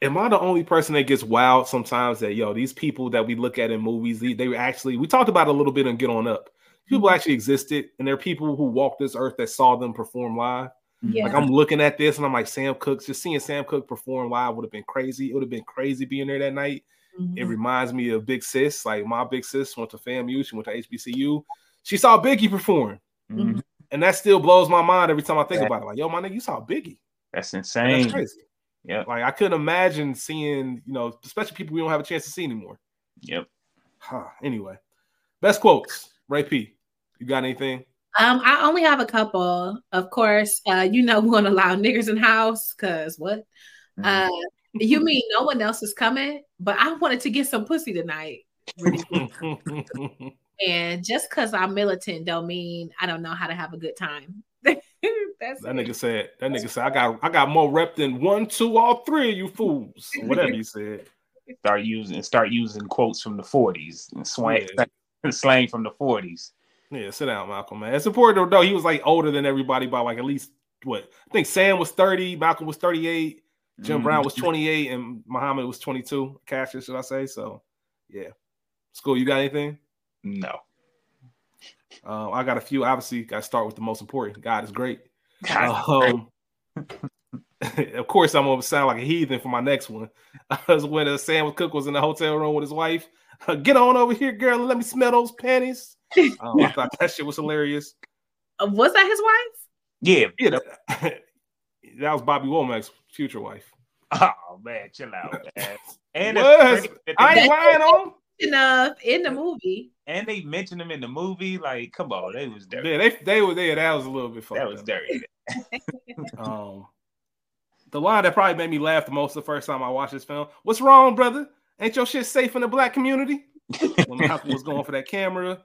am I the only person that gets wild sometimes that yo, these people that we look at in movies, they, they actually we talked about a little bit and get on up. People mm-hmm. actually existed, and there are people who walked this earth that saw them perform live. Yeah. Like I'm looking at this and I'm like, Sam Cooke, just seeing Sam Cooke perform live would have been crazy. It would have been crazy being there that night. Mm-hmm. It reminds me of Big Sis. Like my big sis went to FAMU, she went to HBCU. She saw Biggie perform. Mm-hmm. And that still blows my mind every time I think about it. Like, yo, my nigga, you saw Biggie. That's insane. That's crazy. Yeah. Like I couldn't imagine seeing, you know, especially people we don't have a chance to see anymore. Yep. Huh. Anyway, best quotes. Ray P. You got anything? Um, I only have a couple. Of course, uh, you know we want to allow niggers in house because what? Mm-hmm. Uh, you mean no one else is coming? But I wanted to get some pussy tonight. and just because I'm militant don't mean I don't know how to have a good time. That's that it. nigga said. That nigga said I got I got more rep than one, two, all three of you fools. Whatever you said. Start using start using quotes from the 40s and slang, yeah. slang from the 40s. Yeah, sit down, Malcolm, man. It's important though. He was like older than everybody by like at least what I think Sam was 30, Malcolm was 38, Jim mm-hmm. Brown was 28, and Muhammad was 22. Cassius, should I say? So yeah. School, you got anything? No. Uh, I got a few. Obviously, got to start with the most important. God is great. Um, of course, I'm gonna sound like a heathen for my next one. was when uh, Sam Cooke was in the hotel room with his wife. Uh, Get on over here, girl, and let me smell those panties. Um, I thought that shit was hilarious. Uh, was that his wife? Yeah, yeah. That, that was Bobby Womack's future wife. Oh man, chill out, man. And was. I ain't lying on enough in the movie. And they mentioned him in the movie. Like, come on, they was dirty. Yeah, they they were there. That was a little bit fun. That was up. dirty. um, the line that probably made me laugh the most the first time I watched this film. What's wrong, brother? Ain't your shit safe in the black community? when Malcolm was going for that camera.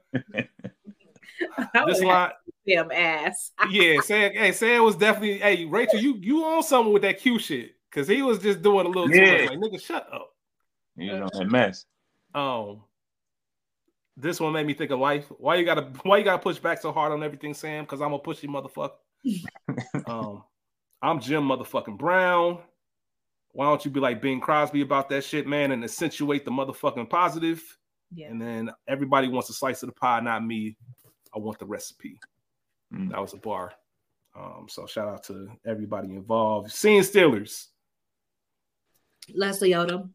This line, damn ass. yeah, Sam. Hey, Sam was definitely. Hey, Rachel, you you on something with that Q shit because he was just doing a little yeah. too much. Like, nigga, shut up. You know that mess. Um, this one made me think of life. Why you gotta why you gotta push back so hard on everything, Sam? Because I'm a pushy motherfucker. um, I'm Jim motherfucking Brown. Why don't you be like Bing Crosby about that shit, man, and accentuate the motherfucking positive? Yeah. And then everybody wants a slice of the pie, not me. I want the recipe. Mm. That was a bar. Um, so shout out to everybody involved. Seeing Steelers. Leslie Odom.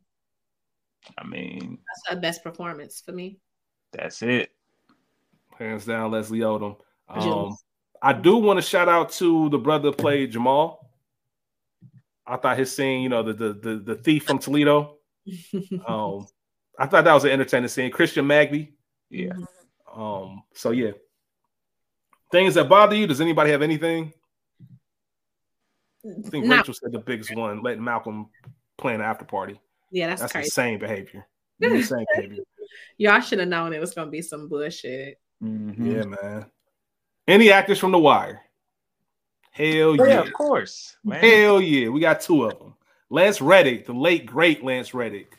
I mean, that's the best performance for me. That's it. Hands down, Leslie Odom. Um, I do want to shout out to the brother played Jamal. I thought his scene, you know, the the the, the thief from Toledo. um, I thought that was an entertaining scene. Christian Magby. Yeah. Um, so yeah. Things that bother you. Does anybody have anything? I think no. Rachel said the biggest one, letting Malcolm plan an after party. Yeah, that's, that's crazy. insane behavior. Insane behavior. Y'all should have known it was gonna be some bullshit. Mm-hmm. Yeah, man. Any actors from The Wire? Hell oh, yeah. yeah. of course. Man. Hell yeah. We got two of them. Lance Reddick, the late great Lance Reddick,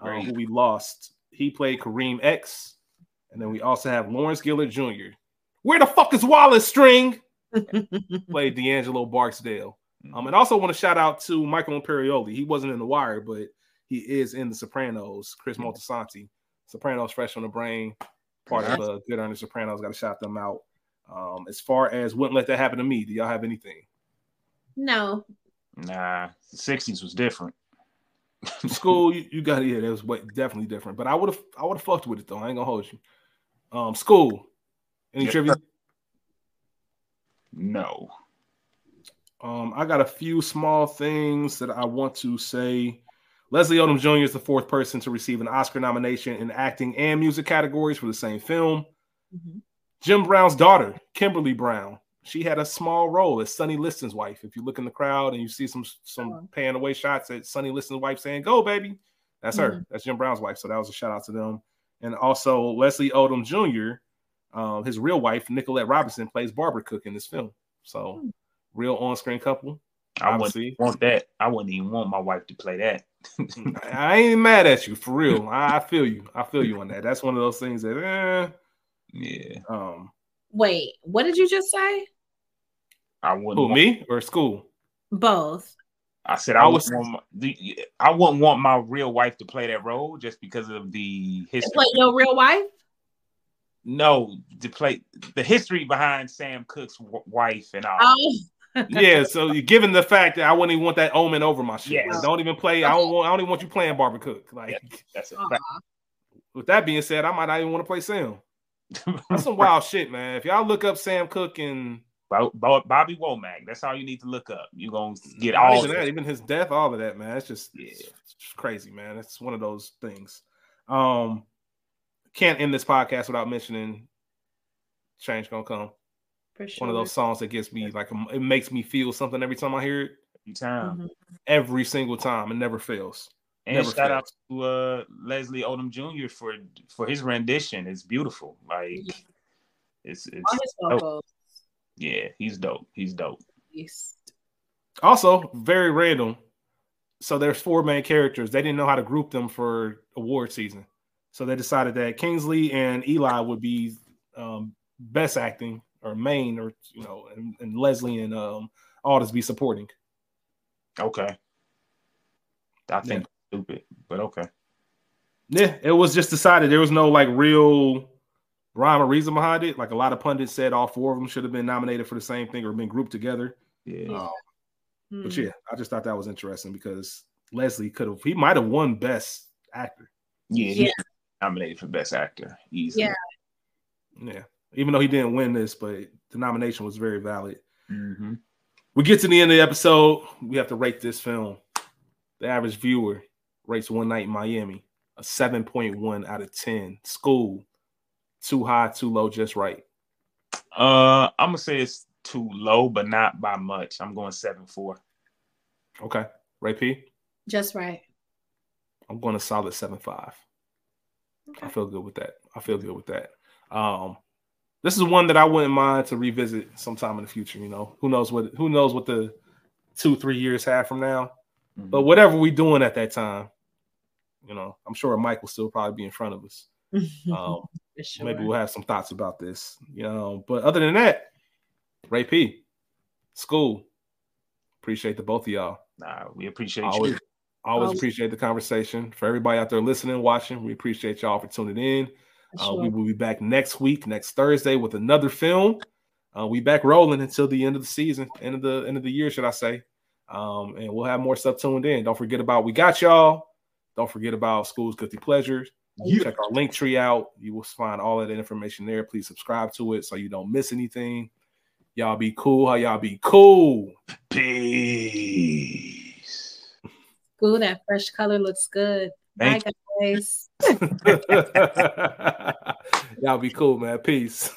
uh, who we lost. He played Kareem X. And then we also have Lawrence Gilliard Jr., Where the fuck is Wallace String? Played D'Angelo Barksdale. Um, and also want to shout out to Michael Imperioli. He wasn't in The Wire, but he is in The Sopranos. Chris Moltisanti, Sopranos, fresh on the brain, part of the Good Earnest Sopranos. Got to shout them out. Um, as far as wouldn't let that happen to me, do y'all have anything? No. Nah, the '60s was different. School, you, you got it. Yeah, that was definitely different. But I would have, I would have fucked with it though. I ain't gonna hold you. Um, school. Any Yeah. trivia? No. Um, I got a few small things that I want to say. Leslie Odom Jr. is the fourth person to receive an Oscar nomination in acting and music categories for the same film. Mhm. Jim Brown's daughter, Kimberly Brown, she had a small role as Sonny Liston's wife. If you look in the crowd and you see some some Oh. pan away shots at Sonny Liston's wife saying "Go, baby," that's her. Mhm. That's Jim Brown's wife. So that was a shout out to them. And also Leslie Odom Jr. Um, his real wife, Nicolette Robinson, plays Barbara Cooke in this film. So Hmm. real on-screen couple. I Obviously. wouldn't want that. I wouldn't even want my wife to play that. I ain't mad at you for real. I I feel you. I feel you on that. That's one of those things that eh, yeah, um Wait, what did you just say? I wouldn't. who want- me or school? Both. I said I I, was- wouldn't want my, the, I wouldn't want my real wife to play that role just because of the history. play your real wife? No, to play the history behind Sam Cooke's w- wife and all. Oh, Yeah, so you given the fact that I wouldn't even want that omen over my shit. Yes. Like, don't even play. I don't want. I don't even want you playing Barbara Cooke. Like That's a Aw. fact. with that being said, I might not even want to play Sam. That's some wild shit, man. If y'all look up Sam Cook and Bo- Bo- Bobby Womack. That's all you need to look up. You're gonna get all even of that, it. even his death, all of that, man. It's just Yeah. it's just crazy, man. It's one of those things. Um, can't end this podcast without mentioning "Change Gonna Come." for sure. One of those songs that gets me like it makes me feel something every time I hear it. every time. Mhm. Every single time, it never fails. And Never shout out to uh, Leslie Odom Jr. for for his rendition. It's beautiful. Like it's it's On his vocals. yeah, he's dope. He's dope. Yes. Also, very random. So there's four main characters. They didn't know how to group them for award season, so they decided that Kingsley and Eli would be um, best acting or main, or you know, and, and Leslie and um, Aldis be supporting. Okay. I think stupid, but okay. Yeah, it was just decided. There was no like real rhyme or reason behind it. Like a lot of pundits said, all four of them should have been nominated for the same thing or been grouped together. Yeah. Um, Hmm. But yeah, I just thought that was interesting because Leslie could have. He might have won best actor. Yeah, Yeah. He's nominated for best actor. Easily. Yeah. Yeah, even though he didn't win this, but the nomination was very valid. hmm We get to the end of the episode. We have to rate this film. The average viewer rates One Night in Miami a 7.1 out of 10. School, too high, too low, just right. Uh, I'm gonna say it's too low, but not by much. I'm going seven four. Okay. Ray P, Just right. I'm going a solid 7.5. I Okay. feel good with that. I feel good with that. Um, this is one that I wouldn't mind to revisit sometime in the future. You know, who knows what who knows what the two three years have from now. Mm-hmm. But whatever we doing at that time, you know, I'm sure Mike will still probably be in front of us. Um, sure. maybe we'll have some thoughts about this. You know, but other than that, Ray P, school, appreciate the both of y'all. Nah, we appreciate Always, you. Always Always. appreciate the conversation. For everybody out there listening, watching, we appreciate y'all for tuning in. For Uh, sure. we will be back next week, next Thursday, with another film. Uh, we back rolling until the end of the season, end of the end of the year, should I say? Um, and we'll have more stuff tuned in. Don't forget about we got y'all. Don't forget about schools guilty pleasures. Yeah. Check our Linktree out. You will find all of that information there. Please subscribe to it so you don't miss anything. Y'all be cool. How y'all be cool? Peace. Ooh, that fresh color looks good. Bye, Thank guys. y'all be cool, man. Peace.